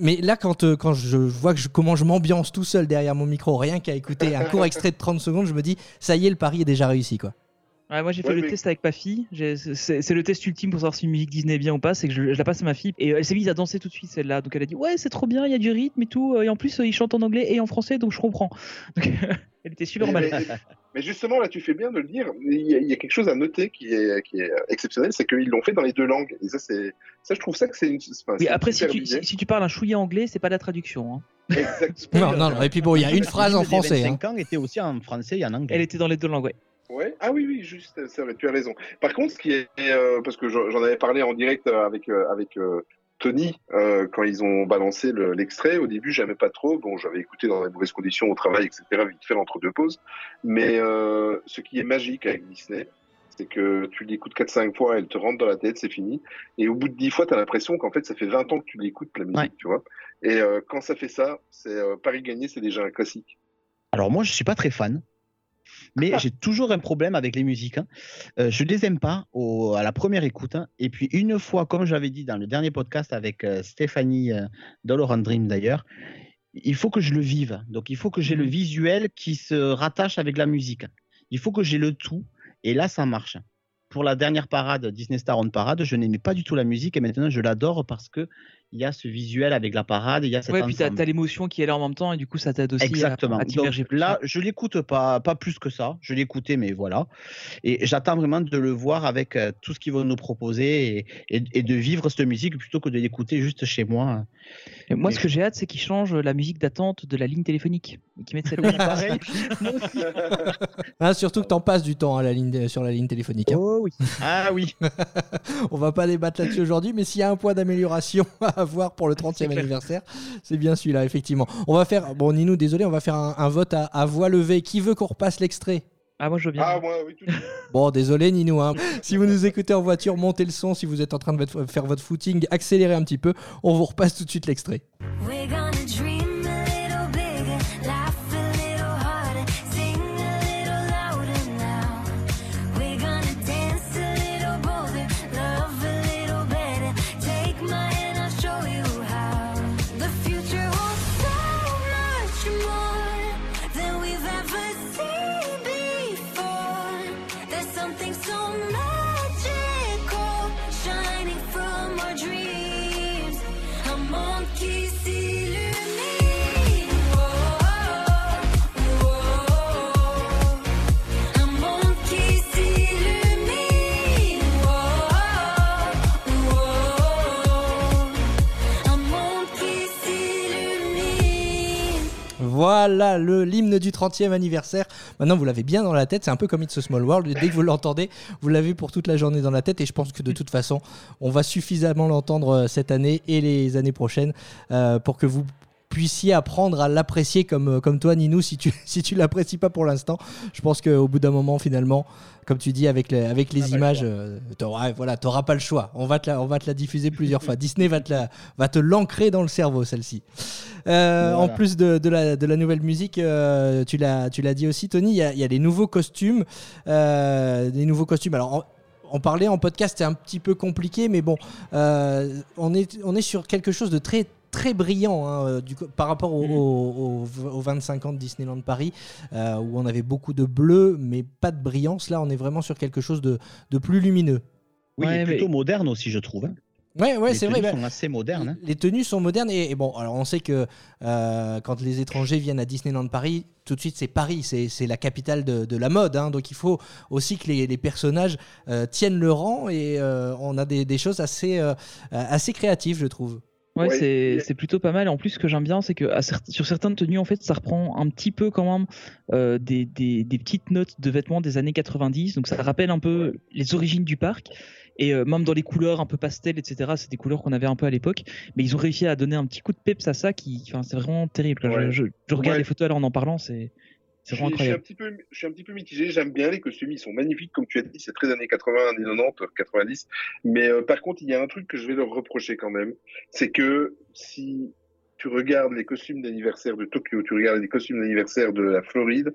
Mais là, quand, euh, quand je vois que je, comment je m'ambiance tout seul derrière mon micro, rien qu'à écouter un court extrait de 30 secondes, je me dis, ça y est, le pari est déjà réussi. quoi.
Ouais, moi j'ai fait
Ouais,
le
mais-
test avec ma fille. C'est le test ultime pour savoir si une musique Disney est bien ou pas. C'est que je, je la passe à ma fille et euh, elle s'est mise à danser tout de suite celle-là. Donc elle a dit ouais c'est trop bien, il y a du rythme et tout. Et en plus euh, ils chantent en anglais et en français donc je comprends. Donc elle était super
Mais, mais- mais justement, là, tu fais bien de le dire. Il y a, il y a quelque chose à noter qui est, qui est exceptionnel, c'est qu'ils l'ont fait dans les deux langues. Et ça, c'est, ça, je trouve ça que c'est une. enfin,
Oui, après si tu,
idée.
si, si tu parles un chouïa anglais, c'est pas la traduction. hein.
Exactement.
Non, non, non. Et puis bon, il y a une phrase en français. hein.
25 ans était aussi en français et en anglais.
Elle était dans les deux langues, ouais.
Ouais. Ah oui, oui, juste, c'est vrai, tu as raison. Par contre, ce qui est, euh, parce que j'en avais parlé en direct euh, avec euh, avec euh, Tony quand ils ont balancé le- l'extrait. au début, j'aimais pas trop. Bon, j'avais écouté dans les mauvaises conditions au travail, etc. Vite fait entre deux pauses. Mais ce qui est magique avec Disney, c'est que tu l'écoutes 4-5 fois, elle te rentre dans la tête, c'est fini. Et au bout de 10 fois, tu as l'impression qu'en fait, ça fait 20 ans que tu l'écoutes, la musique,
Ouais.
tu vois. Et quand ça fait ça, c'est Paris gagné, c'est déjà un classique.
Alors moi, je suis pas très fan, mais j'ai toujours un problème avec les musiques. hein. Euh, je les aime pas au- à la première écoute. hein. Et puis une fois, comme j'avais dit dans le dernier podcast avec euh, Stéphanie euh, Dream d'ailleurs, il faut que je le vive. Donc il faut que j'ai le visuel qui se rattache avec la musique. Il faut que j'ai le tout. Et là, ça marche. Pour la dernière parade, Disney Star on Parade, je n'aimais pas du tout la musique et maintenant je l'adore parce que il y a ce visuel avec la parade, il y a cet
Ouais, puis t'as t'as l'émotion qui est là en même temps et du coup ça t'aide aussi à-
Exactement.
à,
Donc
t'immerger plus.
là, je l'écoute pas, pas plus que ça. Je l'écoutais, mais voilà. Et j'attends vraiment de le voir avec euh, tout ce qu'ils vont nous proposer et, et- et de vivre cette musique plutôt que de l'écouter juste chez moi.
Et moi,
Mais-
ce que j'ai hâte, c'est qu'ils changent la musique d'attente de la ligne téléphonique. Et qu'ils mettent cette
pareil.
Hein, surtout que t'en passes du temps à la ligne, sur la ligne téléphonique. hein.
Oh oui.
Ah oui.
On va pas débattre là-dessus aujourd'hui, mais s'il y a un point d'amélioration à avoir pour le 30e anniversaire, c'est bien celui-là, effectivement. On va faire, bon, Ninou, désolé, on va faire un, un vote à, à voix levée. Qui veut qu'on repasse l'extrait?
Ah, moi je veux bien.
Ah, moi, oui, tout.
Bon, désolé Ninou. hein. Si vous nous écoutez en voiture, montez le son. Si vous êtes en train de faire votre footing, accélérez un petit peu. On vous repasse tout de suite l'extrait.
We're gonna dream
Voilà le l'hymne du 30e anniversaire. Maintenant, vous l'avez bien dans la tête. C'est un peu comme It's a Small World. Dès que vous l'entendez, vous l'avez pour toute la journée dans la tête. Et je pense que de toute façon, on va suffisamment l'entendre euh, cette année et les années prochaines euh, pour que vous puissiez apprendre à l'apprécier comme, euh, comme toi, Ninou, si tu si tu l'apprécies pas pour l'instant. Je pense qu'au bout d'un moment, finalement, comme tu dis, avec les, avec les images, euh, t'auras voilà, pas le choix. On va te la, on va te la diffuser plusieurs fois. Disney va te, la, va te l'ancrer dans le cerveau, celle-ci. Euh, En plus de, de la, de la nouvelle musique, euh, tu l'as tu l'as dit aussi, Tony, il y a, y a des nouveaux costumes. des nouveaux costumes. Alors, en, en parler en podcast, c'est un petit peu compliqué, mais bon, on, est, on est sur quelque chose de très très brillant hein, euh, du, coup, par rapport au- au- au- aux 25 ans de Disneyland Paris euh, où on avait beaucoup de bleu mais pas de brillance là on est vraiment sur quelque chose de, de plus lumineux
Oui,
Ouais,
et
mais-
plutôt moderne aussi, je trouve. hein.
ouais ouais
Les
c'est vrai
tenues
bah,
sont assez modernes. hein.
les tenues sont modernes et, et bon, alors on sait que euh, quand les étrangers viennent à Disneyland Paris, tout de suite c'est Paris, c'est c'est la capitale de, de la mode, hein. donc il faut aussi que les, les personnages euh, tiennent le rang et euh, on a des, des choses assez, euh, assez créatives, je trouve.
Ouais,
Ouais,
c'est plutôt pas mal. En plus, ce que j'aime bien, c'est que à cer- sur certaines tenues, en fait, ça reprend un petit peu quand même euh, des, des, des petites notes de vêtements des années 90. Donc ça rappelle un peu les origines du parc. Et euh, même dans les couleurs un peu pastel, etc., c'est des couleurs qu'on avait un peu à l'époque. Mais ils ont réussi à donner un petit coup de peps à ça qui, enfin, c'est vraiment terrible. Je, je- je regarde les photos alors en en parlant, c'est c'est
Je
vraiment
suis, je suis un
incroyable.
petit peu, je suis un petit peu mitigé. J'aime bien les costumes, ils sont magnifiques, comme tu as dit, c'est très années 80, années 90, 90. Mais euh, par contre, il y a un truc que je vais leur reprocher quand même, c'est que si tu regardes les costumes d'anniversaire de Tokyo, tu regardes les costumes d'anniversaire de la Floride,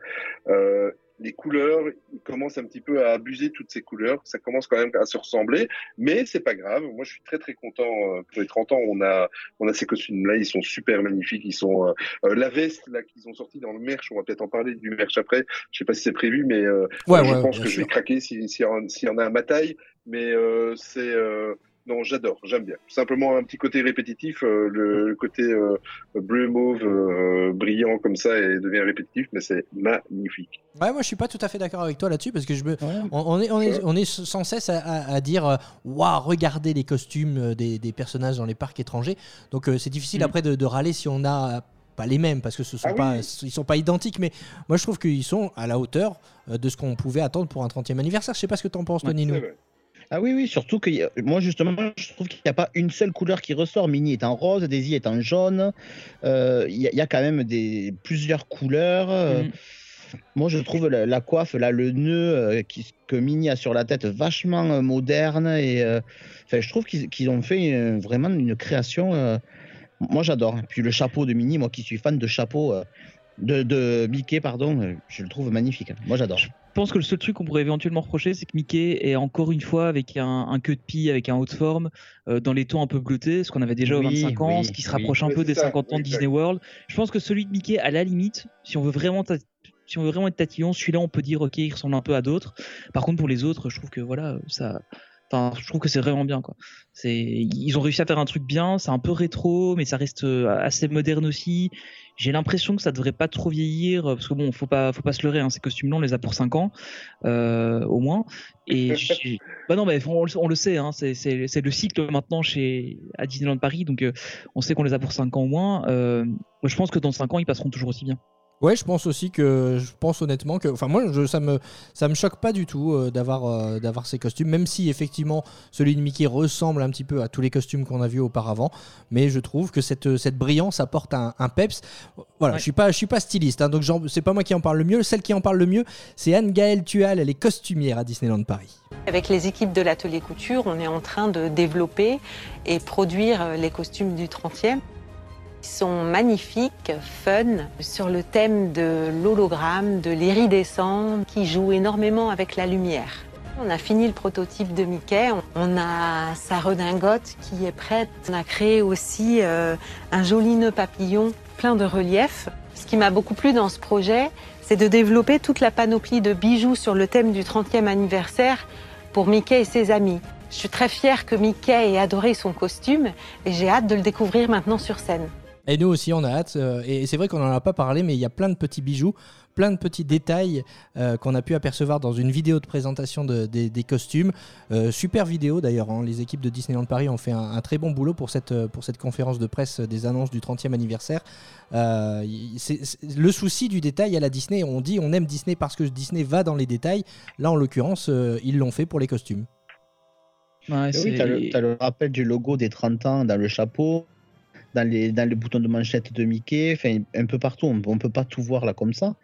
euh, les couleurs, ils commencent un petit peu à abuser toutes ces couleurs. Ça commence quand même à se ressembler, mais c'est pas grave. Moi, je suis très très content. euh, Pour les 30 ans, on a on a ces costumes-là, ils sont super magnifiques. Ils sont euh, euh, la veste là qu'ils ont sorti dans le merch. On va peut-être en parler du merch après. Je sais pas si c'est prévu, mais euh,
Ouais,
je
ouais,
pense que je vais craquer si- s'il y, en- s'il y en a à ma taille. Mais euh, c'est euh, non, j'adore, j'aime bien. Simplement un petit côté répétitif, euh, le, le côté euh, bleu mauve euh, brillant comme ça et devient répétitif, mais c'est magnifique.
Ouais, moi je suis pas tout à fait d'accord avec toi là-dessus parce que je me,
Ouais.
on, on est, on, est, on est sans cesse à, à- à dire euh, waouh, regardez les costumes des, des personnages dans les parcs étrangers. Donc euh, c'est difficile
Mm.
après de, de râler si on a pas les mêmes parce que ce sont
Ah oui.
pas ils sont pas identiques mais moi je trouve qu'ils sont à la hauteur de ce qu'on pouvait attendre pour un 30e anniversaire. Je sais pas ce que t'en penses,
Ouais,
Tony.
Ah oui, oui, surtout que a- moi, justement, je trouve qu'il n'y a pas une seule couleur qui ressort. Minnie est en rose, Daisy est en jaune. Euh, Il y, a- il y a quand même des, plusieurs couleurs. Euh,
Mhm.
Moi, je trouve la, la coiffe, là, le nœud euh, qui- que Minnie a sur la tête vachement euh, moderne. Et euh, je trouve qu'ils ont fait vraiment une création. moi, j'adore. Puis le chapeau de Minnie, moi qui suis fan de chapeau de, de Mickey, pardon, euh, je le trouve magnifique. Moi, j'adore.
Je pense que le seul truc qu'on pourrait éventuellement reprocher, c'est que Mickey est encore une fois avec un, un queue de pie, avec un haut de forme, euh, dans les tons un peu bleutés, ce qu'on avait déjà aux
Oui,
25 ans,
oui,
ce qui se
oui.
rapproche un peu des
ça,
50 ans de. Disney World. Je pense que celui de Mickey, à la limite, si on veut vraiment, si on veut vraiment être tatillon, celui-là, on peut dire, ok, il ressemble un peu à d'autres. Par contre, pour les autres, je trouve que voilà, ça. Enfin, je trouve que c'est vraiment bien quoi. C'est, ils ont réussi à faire un truc bien. C'est un peu rétro, mais ça reste euh, assez moderne aussi. J'ai l'impression que ça devrait pas trop vieillir euh, parce que bon, faut pas, faut pas se leurrer. Hein, ces costumes-là, on les a pour 5 ans euh, au moins. Et bah non, mais on, le- on le sait. Hein, c'est, le cycle maintenant chez à Disneyland Paris, donc euh, on sait qu'on les a pour 5 ans au moins. Euh, moi, je pense que dans 5 ans, ils passeront toujours aussi bien.
Ouais, je pense aussi que je pense honnêtement que, enfin moi, je, ça me ça me choque pas du tout euh, d'avoir euh, d'avoir ces costumes, même si effectivement celui de Mickey ressemble un petit peu à tous les costumes qu'on a vus auparavant, mais je trouve que cette cette brillance apporte un, un peps. Voilà, je suis pas je suis pas styliste, hein, donc c'est pas moi qui en parle le mieux. Celle qui en parle le mieux, c'est Anne Gaëlle Tual, elle est costumière à Disneyland Paris.
Avec les équipes de l'atelier couture, on est en train de développer et produire euh, les costumes du 30e. Sont magnifiques, fun, sur le thème de l'hologramme, de l'iridescent, qui joue énormément avec la lumière. On a fini le prototype de Mickey, on a sa redingote qui est prête. On a créé aussi euh, un joli nœud papillon plein de relief. Ce qui m'a beaucoup plu dans ce projet, c'est de développer toute la panoplie de bijoux sur le thème du 30e anniversaire pour Mickey et ses amis. Je suis très fière que Mickey ait adoré son costume et j'ai hâte de le découvrir maintenant sur scène.
Et nous aussi, on a hâte. euh, et c'est vrai qu'on n'en a pas parlé, mais il y a plein de petits bijoux, plein de petits détails euh, qu'on a pu apercevoir dans une vidéo de présentation de- des, des costumes. Euh, super vidéo d'ailleurs. hein. Les équipes de Disneyland Paris ont fait un, un très bon boulot pour cette, pour cette conférence de presse des annonces du 30e anniversaire. Euh, il- c'est- c'est- le souci du détail à la Disney, on dit on aime Disney parce que Disney va dans les détails. Là, en l'occurrence, euh, ils l'ont fait pour les costumes.
Ouais,
oui, t'as le, t'as le rappel du logo des 30 ans dans le chapeau, dans les, dans les boutons de manchette de Mickey, enfin un peu partout. On, on peut pas tout voir là comme ça.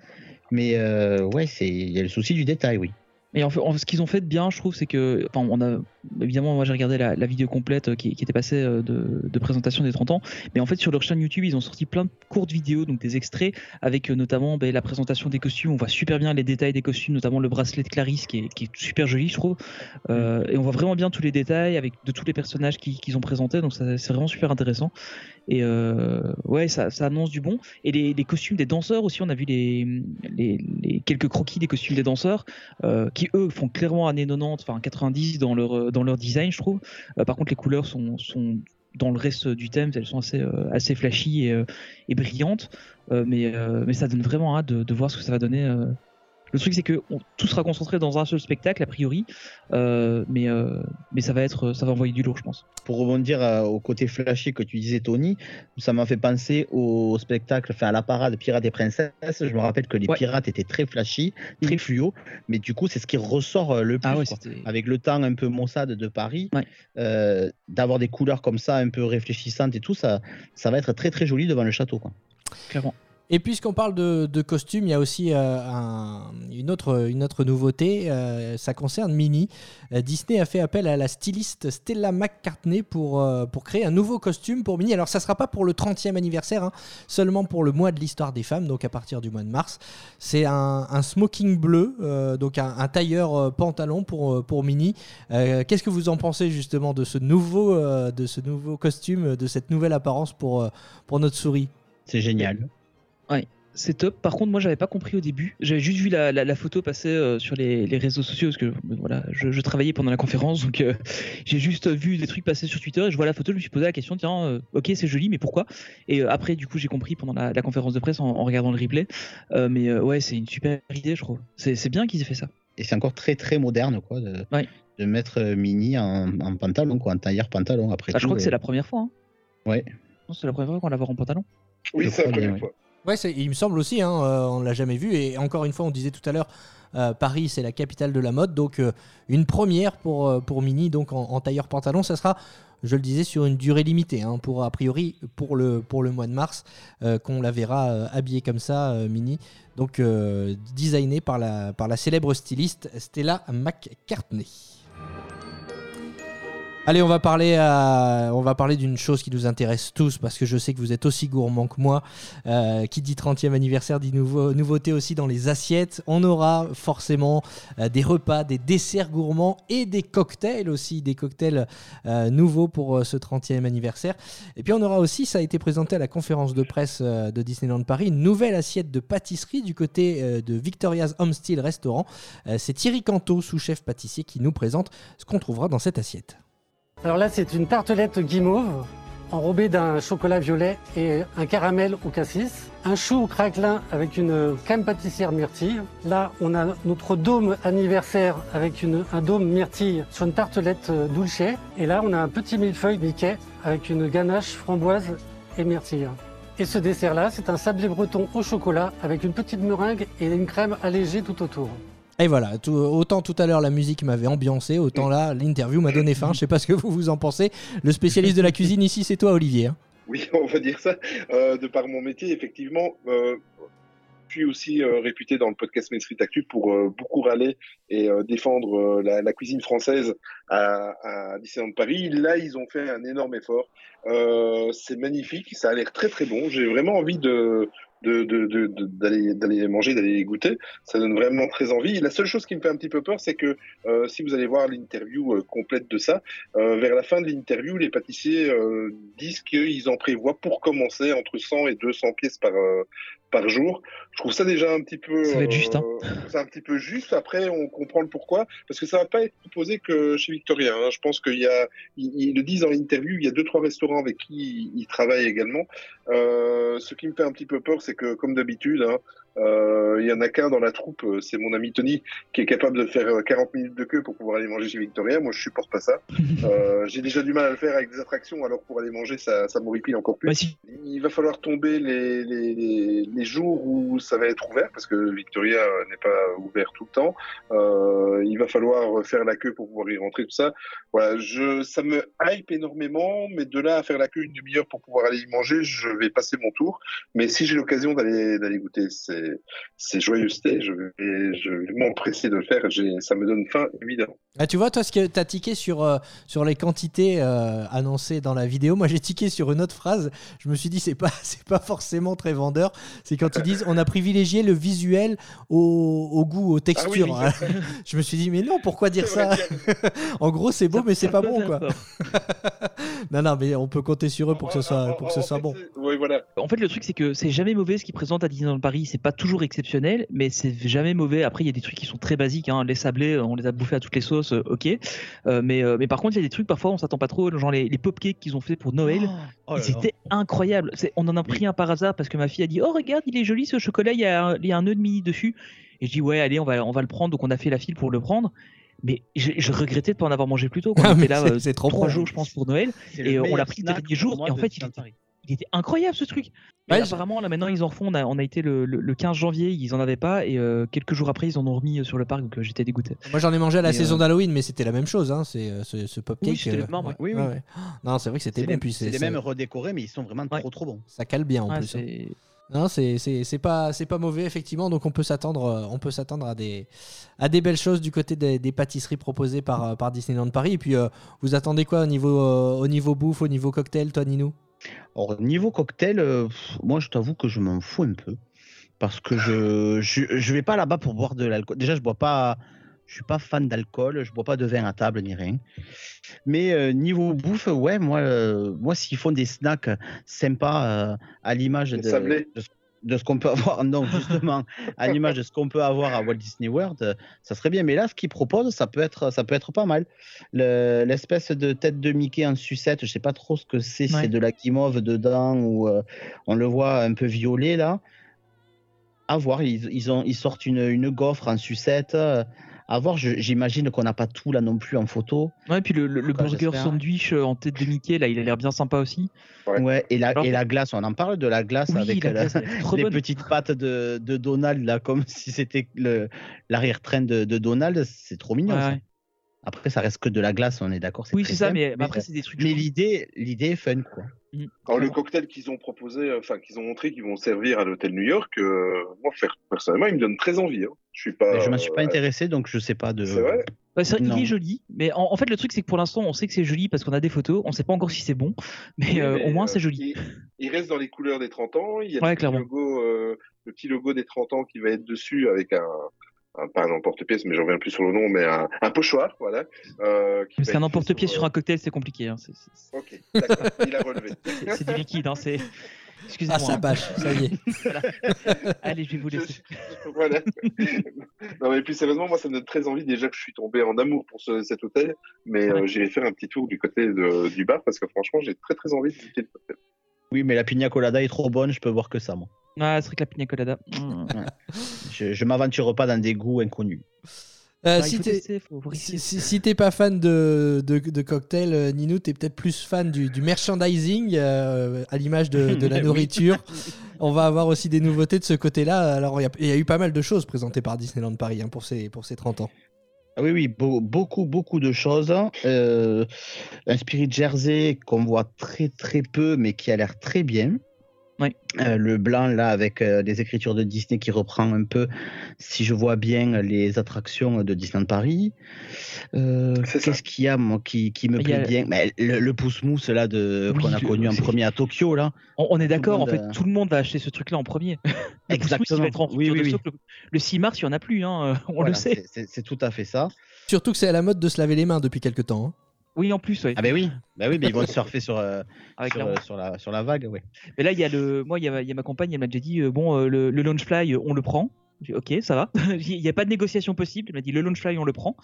Mais euh, ouais, il y a le souci du détail, oui.
Et en fait, ce qu'ils ont fait bien, je trouve, c'est que, enfin, on a évidemment, moi j'ai regardé la, vidéo complète euh, qui, était passée euh, de, présentation des 30 ans, mais en fait sur leur chaîne YouTube, ils ont sorti plein de courtes vidéos, donc des extraits avec euh, notamment ben, la présentation des costumes. On voit super bien les détails des costumes, notamment le bracelet de Clarisse qui est, super joli, je trouve. Et on voit vraiment bien tous les détails avec de tous les personnages qui- qu'ils ont présentés, donc c'est vraiment super intéressant. Et euh, ouais, ça, annonce du bon. Et les, costumes des danseurs aussi, on a vu les, quelques croquis des costumes des danseurs euh, qui eux font clairement années 90, enfin 90 dans leur euh, dans leur design, je trouve. Par contre, les couleurs sont sont dans le reste du thème, elles sont assez assez flashy et, euh, brillantes. Mais mais ça donne vraiment hâte de voir ce que ça va donner. Euh. Le truc, c'est que on- tout sera concentré dans un seul spectacle a priori, euh, mais euh, mais ça va être ça va envoyer du lourd, je pense.
Pour rebondir euh, au côté flashy que tu disais, Tony, ça m'a fait penser au spectacle, enfin à la parade Pirates et Princesses. Je me rappelle que les pirates étaient très flashy, très fluo, mais du coup, c'est ce qui ressort euh, le plus.
Ah ouais, c'était-
Avec le temps un peu maussade de Paris, euh, d'avoir des couleurs comme ça, un peu réfléchissantes et tout, ça, ça va être très très joli devant le château. Quoi.
Clairement.
Et puisqu'on parle de, de costumes, il y a aussi euh, un- une, autre, une autre nouveauté. euh, ça concerne Minnie. Euh, Disney a fait appel à la styliste Stella McCartney pour, euh, pour créer un nouveau costume pour Minnie. Alors, ça ne sera pas pour le 30e anniversaire, hein, seulement pour le mois de l'histoire des femmes, donc à partir du mois de mars. C'est un, smoking bleu, donc un, un tailleur pantalon pour, pour Minnie. Qu'est-ce que vous en pensez justement de ce nouveau, de ce nouveau costume, de cette nouvelle apparence pour, pour notre souris?
C'est génial.
Ouais, c'est top. Par contre, moi, j'avais pas compris au début. J'avais juste vu la, la- la photo passer euh, sur les, les réseaux sociaux parce que voilà, je, je travaillais pendant la conférence, donc euh, j'ai juste vu des trucs passer sur Twitter et je vois la photo, je me suis posé la question, tiens, euh, ok, c'est joli, mais pourquoi? Et euh, après, du coup, j'ai compris pendant la, la conférence de presse en, en regardant le replay. Euh, mais euh, ouais, c'est une super idée, je trouve. C'est c'est bien qu'ils aient fait ça.
Et c'est encore très très moderne quoi, de, de mettre Minnie en, en pantalon, quoi, en tailleur pantalon. Après
Ah, je
tout,
crois que c'est la première fois. hein.
Ouais.
Non, C'est la première fois qu'on la voit en pantalon.
Oui,
Je
c'est la première fois.
Ouais, il me semble aussi, hein, euh, on l'a jamais vu. Et encore une fois, on disait tout à l'heure, euh, Paris, c'est la capitale de la mode. Donc, euh, une première pour, pour Mini, donc en, tailleur pantalon. Ça sera, je le disais, sur une durée limitée. hein, pour, a priori, pour le, pour le mois de mars, qu'on la verra habillée comme ça, Mini. Donc, euh, designé par la, par la célèbre styliste Stella McCartney. Allez, on va parler, va parler d'une chose qui nous intéresse tous parce que je sais que vous êtes aussi gourmands que moi. Euh, qui dit 30e anniversaire dit nouveau, nouveauté aussi dans les assiettes. On aura forcément euh, des repas, des desserts gourmands et des cocktails aussi, des cocktails euh, nouveaux pour euh, ce 30e anniversaire. Et puis on aura aussi, ça a été présenté à la conférence de presse euh, de Disneyland Paris, une nouvelle assiette de pâtisserie du côté euh, de Victoria's Homestyle Restaurant. Euh, C'est Thierry Canto, sous-chef pâtissier, qui nous présente ce qu'on trouvera dans cette assiette.
Alors là, c'est une tartelette guimauve enrobée d'un chocolat violet et un caramel au cassis. Un chou au craquelin avec une crème pâtissière myrtille. Là, on a notre dôme anniversaire avec un dôme myrtille sur une tartelette euh, dulce. Et là, on a un petit millefeuille Mickey avec une ganache framboise et myrtille. Et ce dessert-là, c'est un sablé breton au chocolat avec une petite meringue et une crème allégée tout autour.
Et voilà, autant tout à l'heure la musique m'avait ambiancé, autant là l'interview m'a donné faim. Je sais pas ce que vous vous en pensez. Le spécialiste de la cuisine ici, c'est toi, Olivier. hein.
Oui, on va dire ça. Euh, de par mon métier, effectivement, euh, je suis aussi euh, réputé dans le podcast Street Actu pour beaucoup râler et défendre la, cuisine française à, à Disneyland Paris. Là, ils ont fait un énorme effort. C'est magnifique, ça a l'air très très bon. J'ai vraiment envie de de- de- de- de- d'aller d'aller manger, d'aller les goûter. Ça donne vraiment très envie. La seule chose qui me fait un petit peu peur, c'est que euh, si vous allez voir l'interview euh, complète de ça, euh, vers la fin de l'interview, les pâtissiers disent qu'ils en prévoient pour commencer entre 100 et 200 pièces par par jour. Je trouve ça déjà un petit peu
Ça va être juste, hein.
euh, c'est un petit peu juste. Après, on comprend le pourquoi, parce que ça va pas être proposé que chez Victoria. hein. Je pense qu'il y a, ils, ils le disent dans l'interview, il y a deux trois restaurants avec qui ils, ils travaillent également. Euh, ce qui me fait un petit peu peur, c'est que comme d'habitude, hein, il y en a qu'un dans la troupe, euh, c'est mon ami Tony, qui est capable de faire euh, 40 minutes de queue pour pouvoir aller manger chez Victoria. Moi, je supporte pas ça. Euh, J'ai déjà du mal à le faire avec des attractions, alors pour aller manger, ça, ça m'horripile encore plus.
Bah.
Il va falloir tomber les, les, les, les jours où ça va être ouvert, parce que Victoria euh, n'est pas ouvert tout le temps. Euh, il va falloir faire la queue pour pouvoir y rentrer, tout ça. Voilà, je, ça me hype énormément, mais de là à faire la queue une demi-heure pour pouvoir aller y manger, je vais passer mon tour. Mais si j'ai l'occasion d'aller goûter ces, ces joyeusetés, je vais, je vais m'empresser de le faire. Ça me donne faim, évidemment.
Ah, tu vois, toi, ce que tu as tiqué sur, euh, sur les quantités euh, annoncées dans la vidéo, moi j'ai tiqué sur une autre phrase. Je me suis dit, c'est pas, c'est pas forcément très vendeur. C'est quand ils disent, on a privilégié le visuel au, au goût, aux textures.
Ah oui,
je me suis dit, mais non, pourquoi dire
C'est
ça En gros, c'est beau, mais c'est pas bon, quoi. non, non, mais on peut compter sur eux pour que ce soit, pour que ce soit bon.
Oui, voilà.
En fait, le truc, c'est que c'est jamais mauvais ce qu'ils présentent à Disneyland Paris. C'est pas toujours exceptionnel, mais c'est jamais mauvais. Après, il y a des trucs qui sont très basiques. Hein. Les sablés, on les a bouffés à toutes les sauces, euh, ok. Euh, mais, euh, mais par contre, il y a des trucs, parfois, on s'attend pas trop. Genre les, les pop-cakes qu'ils ont fait pour Noël.
Oh
étaient incroyables. C'est- On en a pris un par hasard parce que ma fille a dit Oh, regarde, il est joli ce chocolat, il y a, un- il y a un nœud de mini dessus. Et je dis Ouais, allez, on va, on va le prendre. Donc, on a fait la file pour le prendre. Mais je, je regrettais de pas en avoir mangé plus tôt. Quand
Ah,
on
mais
était là
c'est-
euh,
trop
trois
bon.
jours, je pense, pour Noël. Et euh, on l'a pris le dernier jour. Et en fait, il était,
Paris.
Il était incroyable ce truc. Mais
Ouais,
là,
je-
apparemment, là maintenant, ils en refont. On a, on a été le, le- le 15 janvier, ils en avaient pas. Et euh, quelques jours après, ils en ont remis euh, sur le parc. Donc, euh, j'étais dégoûté.
Moi j'en ai mangé à la
Mais,
saison
euh,
d'Halloween, mais c'était la même chose, hein, c'est ce, ce pop
Oui,
cake.
ouais.
Oui, oui.
Non, c'est vrai que c'était bon, puis
c'est
c'est
les mêmes redécorés, mais ils sont vraiment
Ouais.
trop trop bons.
ça cale bien en
Ouais,
plus. hein.
c'est-
Non, c'est pas c'est pas mauvais effectivement, donc on peut s'attendre on peut s'attendre à des à des belles choses du côté des, des pâtisseries proposées par par Disneyland Paris. Et puis euh, vous attendez quoi au niveau euh, au niveau bouffe, au niveau cocktail, toi Ninou?
Or, niveau cocktail, euh, moi je t'avoue que je m'en fous un peu. Parce que je, je, je vais pas là-bas pour boire de l'alcool. Déjà, je bois pas. Je suis pas fan d'alcool, je bois pas de vin à table ni rien. Mais euh, niveau bouffe, ouais, moi, euh, moi s'ils font des snacks sympas à l'image de, de ce qu'on peut avoir, non, justement, à l'image de ce qu'on peut avoir à Walt Disney World, euh, ça serait bien. Mais là, ce qu'ils proposent, ça peut être, ça peut être pas mal. Le- L'espèce de tête de Mickey en sucette, je sais pas trop ce que c'est,
Ouais.
c'est de la guimauve dedans ou euh, on le voit un peu violet là. À voir, ils, ils, ont, ils sortent une, une gaufre en sucette. À voir, j'imagine qu'on n'a pas tout là non plus en photo.
Ouais, puis le, le- le
Quoi,
burger sandwich euh, en tête de Mickey, là, il a l'air bien sympa aussi.
Ouais.
Ouais, et la,
Alors-
et la glace, on en parle de la glace
Oui,
avec
la
euh,
glace,
les
bonne.
petites pattes de, de Donald, là, comme si c'était l'arrière-train de, de Donald. C'est trop mignon.
Ouais,
ça.
ouais.
Après, ça reste que de la glace, on est d'accord.
Oui, c'est ça,
simple,
mais, mais après, c'est des trucs.
mais l'idée, l'idée est fun, quoi.
Mm.
Alors, le cocktail qu'ils ont proposé, euh, enfin, qu'ils ont montré, qu'ils vont servir à l'hôtel New York, euh, moi, personnellement, il me donne très envie. Hein. Je suis pas.
Mais je m'en suis pas
euh,
intéressé, donc je sais pas de.
C'est vrai?
Vrai, il est joli, mais en, en fait, le truc, c'est que pour l'instant, on sait que c'est joli parce qu'on a des photos. On sait pas encore si c'est bon, mais,
Oui,
euh,
mais,
au moins,
euh,
c'est joli.
Il, il reste dans les couleurs des 30 ans. Il y a
Ouais,
le, petit logo, euh, le petit logo des 30 ans qui va être dessus avec un, un pas un emporte-pièce, mais j'en reviens plus sur le nom, mais un, un pochoir, voilà. euh,
Parce qu'un emporte-pièce
sur,
sur un cocktail, c'est compliqué. hein,
euh, Ok, d'accord, il a relevé.
C'est c'est du liquide, hein, c'est. Excusez-moi.
Ah ça bâche, ça y est.
Voilà. Allez, je vais vous laisser.
voilà. non, mais plus sérieusement, moi, ça me donne très envie. Déjà que je suis tombé en amour pour ce- cet hôtel, mais euh, j'irai faire un petit tour du côté de- du bar parce que franchement, j'ai très très envie de visiter le cocktail.
Oui, mais la pina colada est trop bonne, je peux voir que ça, moi.
Ah, c'est vrai que la pina colada. mm.
Je, je m'aventure pas dans des goûts inconnus.
Euh,
Bah,
si t'es si, si- si pas fan de, de, de cocktail, euh, Ninou, t'es peut-être plus fan du, du merchandising euh, à l'image de, de la nourriture. On va avoir aussi des nouveautés de ce côté-là. Alors, il y a- il y, a eu pas mal de choses présentées par Disneyland Paris hein, pour, ces, pour ces 30 ans.
Ah Oui, oui, beau- beaucoup, beaucoup de choses. Euh, un Spirit Jersey qu'on voit très, très peu, mais qui a l'air très bien. Euh, le blanc, là, avec euh, des écritures de Disney qui reprend un peu, si je vois bien, les attractions de Disneyland Paris. Euh, Qu'est-ce qu'il y a, moi, qui, qui me
a-
plaît bien? Mais le, le pouce-mousse, là, de,
Oui,
qu'on a connu en premier à Tokyo, là.
On, on est d'accord, en fait,
euh,
tout le monde va acheter ce truc-là en premier. Le
Exactement.
va être en
Oui.
Le, le 6 mars, il n'y en a plus, hein, on
Voilà,
le sait.
c'est tout à fait ça.
Surtout que c'est à la mode de se laver les mains depuis quelques temps. hein.
Oui, en plus.
Ah ben oui, bah oui, mais ils vont surfer sur, euh, sur,
la-
euh, sur la, sur la vague, ouais.
Mais là, il y a le, moi, il y a, il y a ma compagne, elle m'a déjà dit, euh, bon, euh, le, le Launchfly, on le prend. J'ai dit, ok, ça va. il n'y a pas de négociation possible. Elle m'a dit, le Launchfly, on le prend.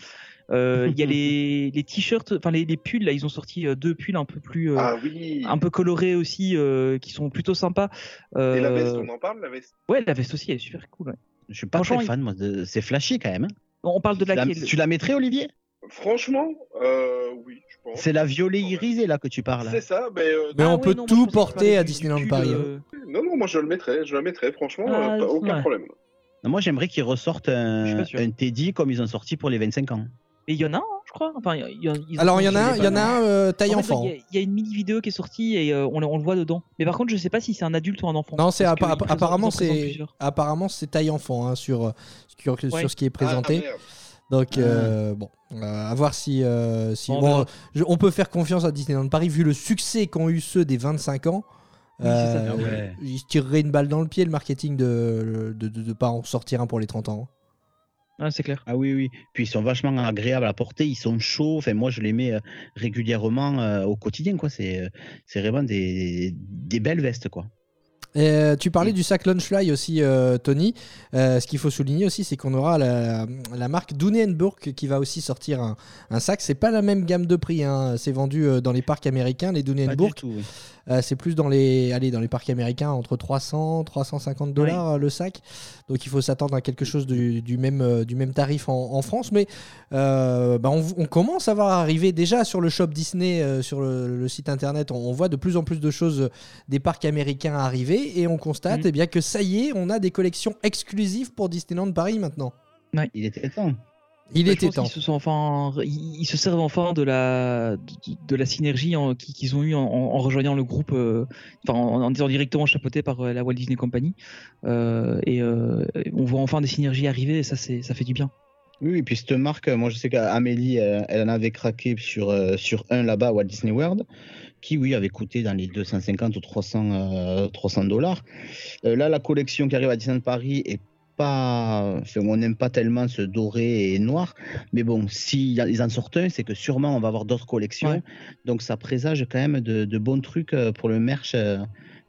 Euh, Il y a les, les t-shirts, enfin les, les pulls, là, ils ont sorti deux pulls un peu plus, euh,
Ah oui.
un peu colorés aussi, euh, qui sont plutôt sympas.
Et la veste, on en parle, la veste?
Ouais, la veste aussi, elle est super cool. ouais.
Je suis pas très
il-
fan, moi. de- C'est flashy quand même. hein.
On parle de
Tu la,
laquelle?
tu la mettrais, Olivier?
Franchement, euh, oui, je pense.
C'est la violet irisée là que tu parles.
C'est ça, mais. euh,
Mais
Ah
on
oui,
peut
non,
tout porter à Disneyland Paris.
euh,
Non, non, moi je le mettrais, je la mettrais, franchement,
Ah,
euh, pas- aucun
ouais.
problème.
Non, Moi, j'aimerais qu'ils ressortent un, Teddy comme ils ont sorti pour les 25 ans.
Mais il y en a un, je crois. Enfin, il y, a- ils ont-
Alors, il y en a il y en a un euh, taille
En fait,
enfant.
Il y, a- y une mini vidéo qui est sortie et euh, on, le- on le voit dedans. Mais par contre, je sais pas si c'est un adulte ou un enfant.
Non, c'est apparemment c'est apparemment c'est taille enfant hein, sur, sur ce qui est présenté.
Ah.
Donc euh, bon, euh, à voir si, euh, si
Bon, on
bon,
verra.
je- on peut faire confiance à Disneyland Paris vu le succès qu'ont eu ceux des 25 ans.
Oui, c'est ça.
Euh,
Ah ouais.
Ils se tireraient une balle dans le pied le marketing de de, de, de pas en sortir un pour les 30 ans.
Ouais, c'est clair.
Ah oui, oui. Puis ils sont vachement agréables à porter, ils sont chauds. Enfin, moi, je les mets euh, régulièrement euh, au quotidien, quoi. C'est euh, c'est vraiment des, des belles vestes, quoi.
Euh, tu parlais du sac Launchfly aussi, euh, Tony. Euh, ce qu'il faut souligner aussi, c'est qu'on aura la, la marque Dunenburg qui va aussi sortir un, un sac. C'est pas la même gamme de prix. hein. C'est vendu dans les parcs américains, les Dunenburg.
du tout. oui.
Euh, c'est plus dans les, allez, dans les parcs américains entre 300 350 dollars euh, le sac. Donc il faut s'attendre à quelque chose du, du même, euh, du même tarif en, en France. Mais euh, bah, on, on commence à voir arriver déjà sur le shop Disney, euh, sur le, le site internet, on, on voit de plus en plus de choses des parcs américains arriver et on constate
Mhm.
eh bien, que ça y est, on a des collections exclusives pour Disneyland Paris maintenant.
Il était temps.
Il
Bah,
était temps.
qu'ils se sont enfin, ils, se servent enfin de la de, de la synergie en- qu'ils ont eu en, en rejoignant le groupe, euh, enfin en, en étant directement chapeauté par euh, la Walt Disney Company. Euh, et euh, on voit enfin des synergies arriver et ça c'est ça fait du bien.
Oui, et puis cette marque, moi je sais qu'Amélie, elle en avait craqué sur, euh, sur un là-bas à Walt Disney World, qui oui avait coûté dans les 250 ou 300 euh, 300 dollars. Euh, là, la collection qui arrive à Disneyland Paris est pas, enfin, on n'aime pas tellement ce doré et noir, mais bon, s'ils en sortent un, c'est que sûrement on va avoir d'autres collections,
Ouais.
donc ça présage quand même de, de bons trucs euh, pour le merch euh,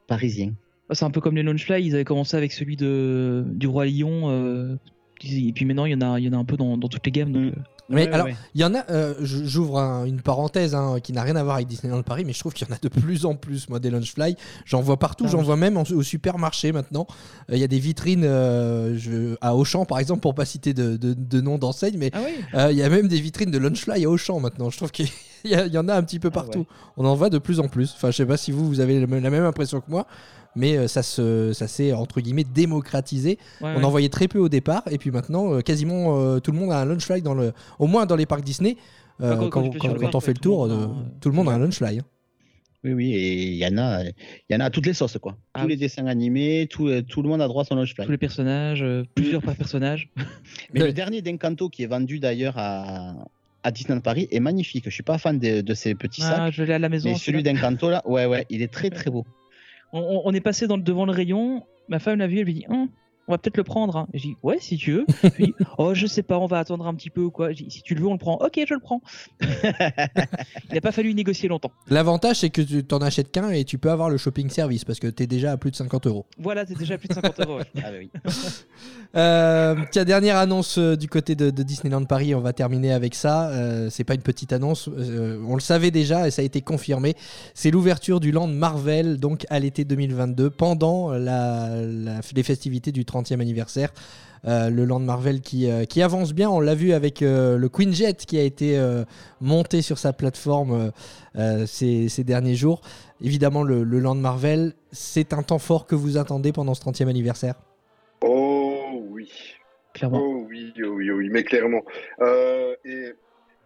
parisien.
C'est un peu comme les Launchfly, ils avaient commencé avec celui de du roi Lion. euh, et puis maintenant il y en a il y en a un peu dans, dans toutes les gammes. Donc,
Mm.
Mais
Ouais,
alors,
ouais.
il y en a, euh, j'ouvre un- une parenthèse hein, qui n'a rien à voir avec Disneyland Paris, mais je trouve qu'il y en a de plus en plus, moi, des Launchfly. J'en vois partout,
Ah
j'en
oui.
vois même en- au supermarché maintenant. Euh, Il y a des vitrines euh, je- à Auchan, par exemple, pour pas citer de, de, de nom d'enseigne, mais
Ah oui.
il y a même des vitrines de Launchfly à Auchan maintenant. Je trouve qu'il y, en a un petit peu
Ah
partout.
ouais.
On en voit de plus en plus. Enfin, je sais pas si vous, vous avez la même impression que moi. Mais euh, ça se, ça s'est entre guillemets démocratisé.
Ouais,
on
ouais.
en voyait très peu au départ, et puis maintenant, euh, quasiment euh, tout le monde a un Launchfly dans le, au moins dans les parcs Disney.
Quand-
on fait le tour, euh, tout le monde a un Launchfly. hein.
Oui, oui, et il y en a, il y en a à toutes les sauces, quoi.
Ah
Tous les dessins animés, tout, tout le monde a droit à son Launchfly.
tous les personnages, euh, plusieurs par personnage.
Mais le dernier d'Encanto qui est vendu d'ailleurs à, à Disneyland Paris est magnifique. Je suis pas fan de, de ces petits
Ah,
sacs.
je l'ai à la maison.
mais celui d'Encanto là, ouais, ouais, il est très très beau.
On, est passé dans devant le rayon. Ma femme l'a vu, elle lui dit Hum, on va peut-être le prendre. hein. J'ai dit ouais, si tu veux. Dis oh, je sais pas, on va attendre un petit peu ou quoi. Dit, si tu le veux, on le prend. Ok, je le prends. Il n'a pas fallu négocier longtemps.
L'avantage, c'est que tu t'en achètes qu'un et tu peux avoir le shopping service parce que tu es déjà à plus de 50 euros.
Voilà, c'est déjà plus de 50 euros.
Ah bah oui.
Euh, tiens, dernière annonce euh, du côté de, de Disneyland Paris, on va terminer avec ça. Euh, c'est pas une petite annonce, euh, on le savait déjà et ça a été confirmé. C'est l'ouverture du Land Marvel donc à l'été 2022 pendant la, la- les festivités du 30e anniversaire. Euh, le Land Marvel qui, euh, qui avance bien, on l'a vu avec euh, le Queen Jet qui a été euh, monté sur sa plateforme ces, ces derniers jours. Évidemment, le, le Land Marvel, c'est un temps fort que vous attendez pendant ce 30e anniversaire?
Oh oui.
Clairement.
Oh oui, oh oui, oh oui, mais clairement. Euh, et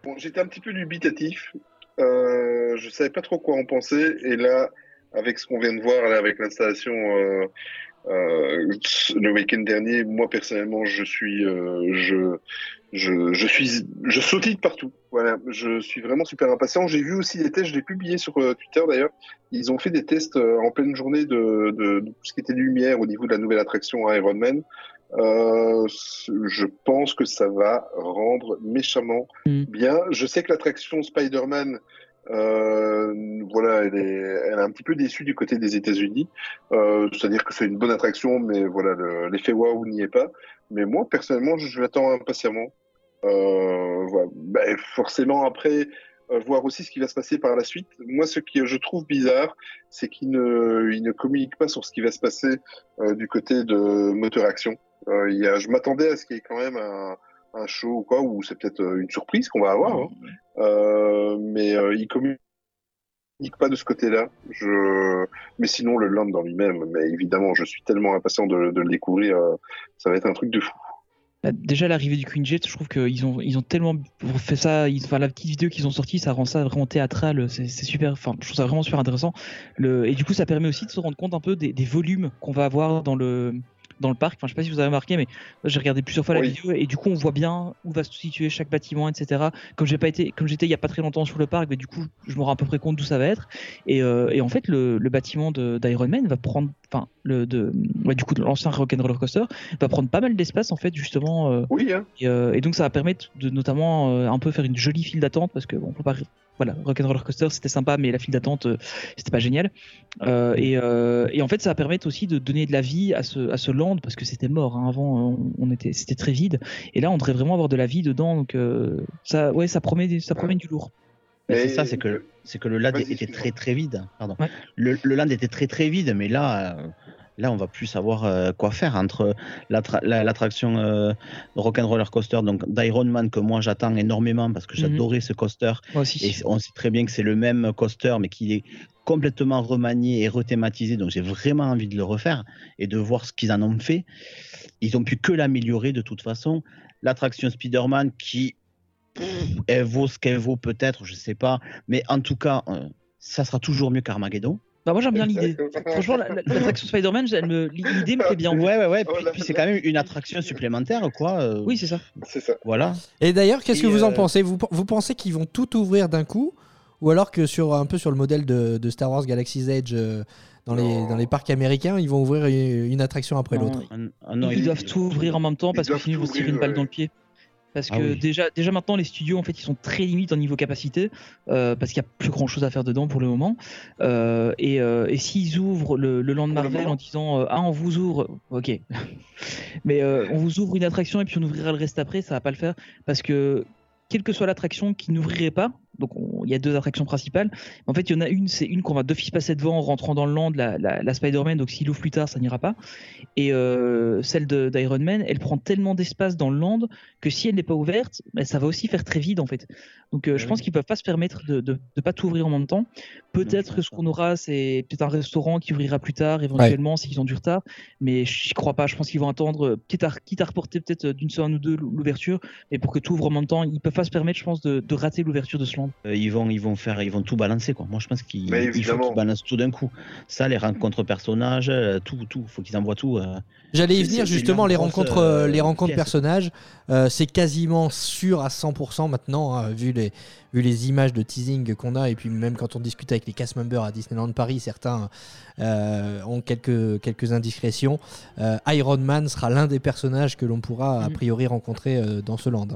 bon, j'étais un petit peu dubitatif. Euh, je savais pas trop quoi en penser. Et là, avec ce qu'on vient de voir, là, avec l'installation euh, le week-end dernier, moi personnellement, je suis, euh, je, je, je suis, je sautille de partout. Voilà, je suis vraiment super impatient. J'ai vu aussi des tests, je l'ai publié sur euh, Twitter d'ailleurs. Ils ont fait des tests euh, en pleine journée de, de, de tout ce qui était lumière au niveau de la nouvelle attraction Iron Man. Euh, je pense que ça va rendre méchamment bien. Je sais que l'attraction Spider-Man, euh, voilà, elle est, un petit peu déçue du côté des États-Unis. Euh, C'est-à-dire que c'est une bonne attraction, mais voilà, le- l'effet waouh n'y est pas. Mais moi, personnellement, je, l'attends impatiemment. Euh, voilà. Ben, forcément, après, voir aussi ce qui va se passer par la suite. Moi, ce que je trouve bizarre, c'est qu'ils ne, communiquent pas sur ce qui va se passer du côté de moteur action. Je m'attendais à ce qu'il y ait quand même un, show ou quoi, ou c'est peut-être une surprise qu'on va avoir. hein. Mais euh, ils communiquent pas de ce côté-là. Mais sinon, le land dans lui-même, mais évidemment, je suis tellement impatient de, le découvrir. euh, ça va être un truc de fou.
Bah, Déjà l'arrivée du Queen Jet, je trouve qu'ils ont ils ont tellement fait ça, la petite vidéo qu'ils ont sortie, ça rend ça vraiment théâtral, c'est super, enfin je trouve ça vraiment super intéressant. Et du coup ça permet aussi de se rendre compte un peu des volumes qu'on va avoir dans le dans le parc. Enfin je sais pas si vous avez remarqué, mais j'ai regardé plusieurs fois la vidéo et du coup on voit bien où va se situer chaque bâtiment, etc. Comme j'ai pas été, comme j'étais il y a pas très longtemps sur le parc, mais du coup je me rends à peu près compte d'où ça va être. Et, euh, et en fait le, le bâtiment d'Iron Man va prendre, enfin le de, ouais, du coup l'ancien Rock'n'Roller Coaster va prendre pas mal d'espace en fait justement. euh,
Oui, hein.
et, euh, et donc ça va permettre de notamment euh, un peu faire une jolie file d'attente parce que bon, on peut pas voilà Rock'n'Roller Coaster c'était sympa mais la file d'attente c'était pas génial et, et en fait ça va permettre aussi de donner de la vie à ce à ce land parce que c'était mort hein. avant on, on était c'était très vide et là on devrait vraiment avoir de la vie dedans donc ça ouais ça promet ça promet du lourd
c'est ça, c'est que, c'est que le land
Vas-y,
était très très vide. Pardon. Le, le land était très très vide, mais là, euh, là, on va plus savoir euh, quoi faire entre l'attra- la- l'attraction euh, Rock'n'Roller Coaster, donc d'Iron Man que moi j'attends énormément parce que
Mhm.
j'adorais ce coaster.
Moi aussi.
Et on sait très bien que c'est le même coaster, mais qu'il est complètement remanié et rethématisé. Donc j'ai vraiment envie de le refaire et de voir ce qu'ils en ont fait. Ils ont pu que l'améliorer de toute façon. L'attraction Spider-Man qui elle vaut ce qu'elle vaut peut-être, je sais pas, mais en tout cas, euh, ça sera toujours mieux qu'Armageddon.
Bah, moi j'aime bien l'idée franchement la- la- l'attraction Spider-Man l'idée me plaît bien
Ouais, ouais, ouais. Puis, puis c'est quand même une attraction supplémentaire, quoi. euh,
oui c'est ça
C'est ça.
Voilà.
Et d'ailleurs, qu'est-ce que vous en
euh,
pensez? Vous, vous pensez qu'ils vont tout ouvrir d'un coup? Ou alors que sur un peu sur le modèle de, de Star Wars Galaxy's Edge euh, dans, les, dans les parcs américains, ils vont ouvrir une, une attraction après l'autre?
Ah
ils, doivent tout ouvrir en même temps parce que sinon ils vont se tirer une balle dans le pied. Parce que
Ah oui.
déjà, déjà maintenant les studios en fait ils sont très limites en niveau capacité euh, parce qu'il y a plus grand chose à faire dedans pour le moment. Euh, et euh, et s'ils ouvrent le, le Land Marvel en disant ah on vous ouvre, ok, mais on vous ouvre une attraction et puis on ouvrira le reste après, ça va pas le faire parce que quelle que soit l'attraction qui n'ouvrirait pas, donc on- il y a deux attractions principales. En fait, il y en a une, c'est une qu'on va d'office passer devant en rentrant dans le land, la, la, la Spider-Man, donc s'il ouvre plus tard, ça n'ira pas. Et euh, celle d'Iron Man, elle prend tellement d'espace dans le land que si elle n'est pas ouverte, bah, ça va aussi faire très vide en fait. Donc euh, je pense qu'ils peuvent pas se permettre de, de pas tout ouvrir en même temps. Peut-être que ce qu'on aura, c'est peut-être un restaurant qui ouvrira plus tard, éventuellement, s'ils ont du retard. Mais j'y crois pas. Je pense qu'ils vont attendre, euh, quitte à, quitte à reporter peut-être euh, d'une semaine ou deux l'ouverture, mais pour que tout ouvre en même temps, ils peuvent pas se permettre, je pense, de, de rater l'ouverture de ce land.
Euh, ils vont, ils vont faire, ils vont tout balancer quoi. Moi, je pense qu'ils balancent tout d'un coup. Ça, les rencontres personnages, euh, tout, tout. Faut qu'ils envoient tout. euh.
J'allais y venir justement les rencontres, euh, les rencontres
pièce.
personnages. euh, c'est quasiment sûr à 100% maintenant, hein, vu les vu les images de teasing qu'on a et puis même quand on discute avec les cast members à Disneyland Paris, certains euh, ont quelques quelques indiscrétions. Euh, Iron Man sera l'un des personnages que l'on pourra a
Mhm.
priori rencontrer euh, dans ce land.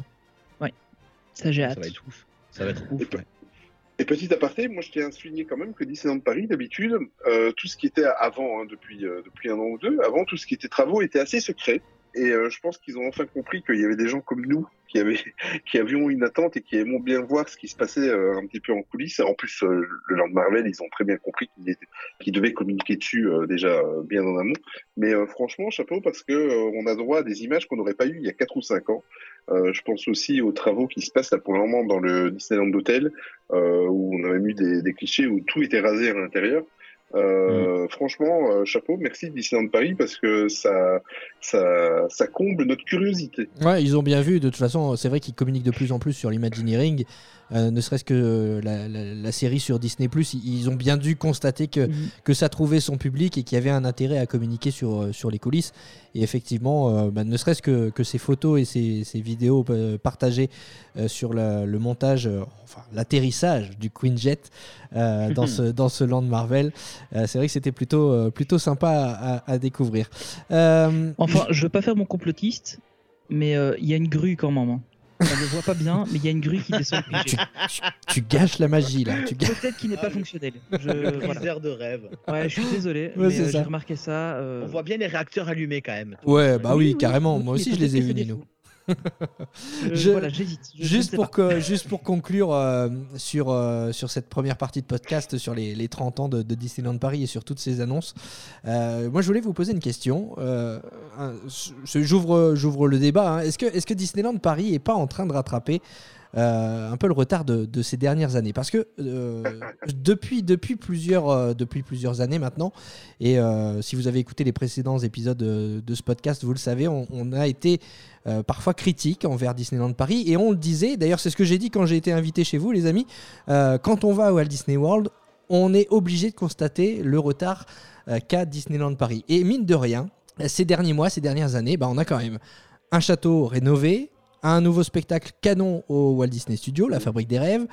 Ça j'ai hâte.
Ça va être ouf. Ça va être ouf. ouais.
Et petit aparté, moi je tiens à souligner quand même que Disneyland Paris, d'habitude, euh, tout ce qui était avant, hein, depuis, euh, depuis un an ou deux, avant, tout ce qui était travaux était assez secret. et euh, je pense qu'ils ont enfin compris qu'il y avait des gens comme nous qui avaient qui avions une attente et qui aimons bien voir ce qui se passait euh, un petit peu en coulisses. En plus, euh, le Land Marvel, ils ont très bien compris qu'ils qu'ils devaient communiquer dessus euh, déjà bien en amont. Mais franchement, chapeau parce que on a droit à des images qu'on n'aurait pas eues il y a 4 ou 5 ans. Je pense aussi aux travaux qui se passent là pour le moment dans le Disneyland d'hôtel, euh, où on a même eu des, des clichés où tout était rasé à l'intérieur. Euh, Franchement, euh, chapeau, merci Disneyland Paris parce que ça, ça, ça comble notre curiosité.
Ouais, ils ont bien vu. De toute façon, c'est vrai qu'ils communiquent de plus en plus sur l'Imagineering. Euh, ne serait-ce que euh, la, la- la série sur Disney+, ils, ils ont bien dû constater que, que ça trouvait son public et qu'il y avait un intérêt à communiquer sur, euh, sur les coulisses. Et effectivement, euh, bah, ne serait-ce que, que ces photos et ces, ces vidéos euh, partagées euh, sur la- le montage, euh, enfin l'atterrissage du Quinjet euh, dans, ce, dans ce land Marvel, euh, c'est vrai que c'était plutôt, euh, plutôt sympa à, à- à découvrir. Euh,
Enfin, je veux pas faire mon complotiste, mais euh, il y a une grue quand même. hein. On ne voit pas bien, mais il y a une grue qui descend.
tu, tu gâches la magie là. Tu gâches-
Peut-être qu'il n'est pas fonctionnel. Je,
Le
voilà.
briseur de rêve.
Ouais, je suis désolé,
Ouais,
mais
c'est
euh, j'ai remarqué ça. euh,
On voit bien les réacteurs allumés quand même.
Ouais, bah oui,
oui,
carrément.
oui,
Moi aussi, je les ai vus, Nino.
Je- voilà, j'hésite.
Juste, pour que, juste pour conclure euh, sur, euh, sur cette première partie de podcast, sur les, les 30 ans de, de Disneyland Paris et sur toutes ces annonces, euh, moi je voulais vous poser une question. J'ouvre j'ouvre le débat. hein. Est-ce que, est que Disneyland Paris est pas en train de rattraper un peu le retard de, de ces dernières années parce que euh, depuis, depuis, plusieurs, euh, depuis plusieurs années maintenant, et euh, si vous avez écouté les précédents épisodes de, de ce podcast, vous le savez, on, on a été euh, parfois critique envers Disneyland Paris et on le disait, d'ailleurs c'est ce que j'ai dit quand j'ai été invité chez vous les amis, euh, quand on va à Walt Disney World, on est obligé de constater le retard euh, qu'a Disneyland Paris. Et mine de rien, ces derniers mois, ces dernières années, bah, on a quand même un château rénové, un nouveau spectacle canon au Walt Disney Studios, la Fabrique des Rêves.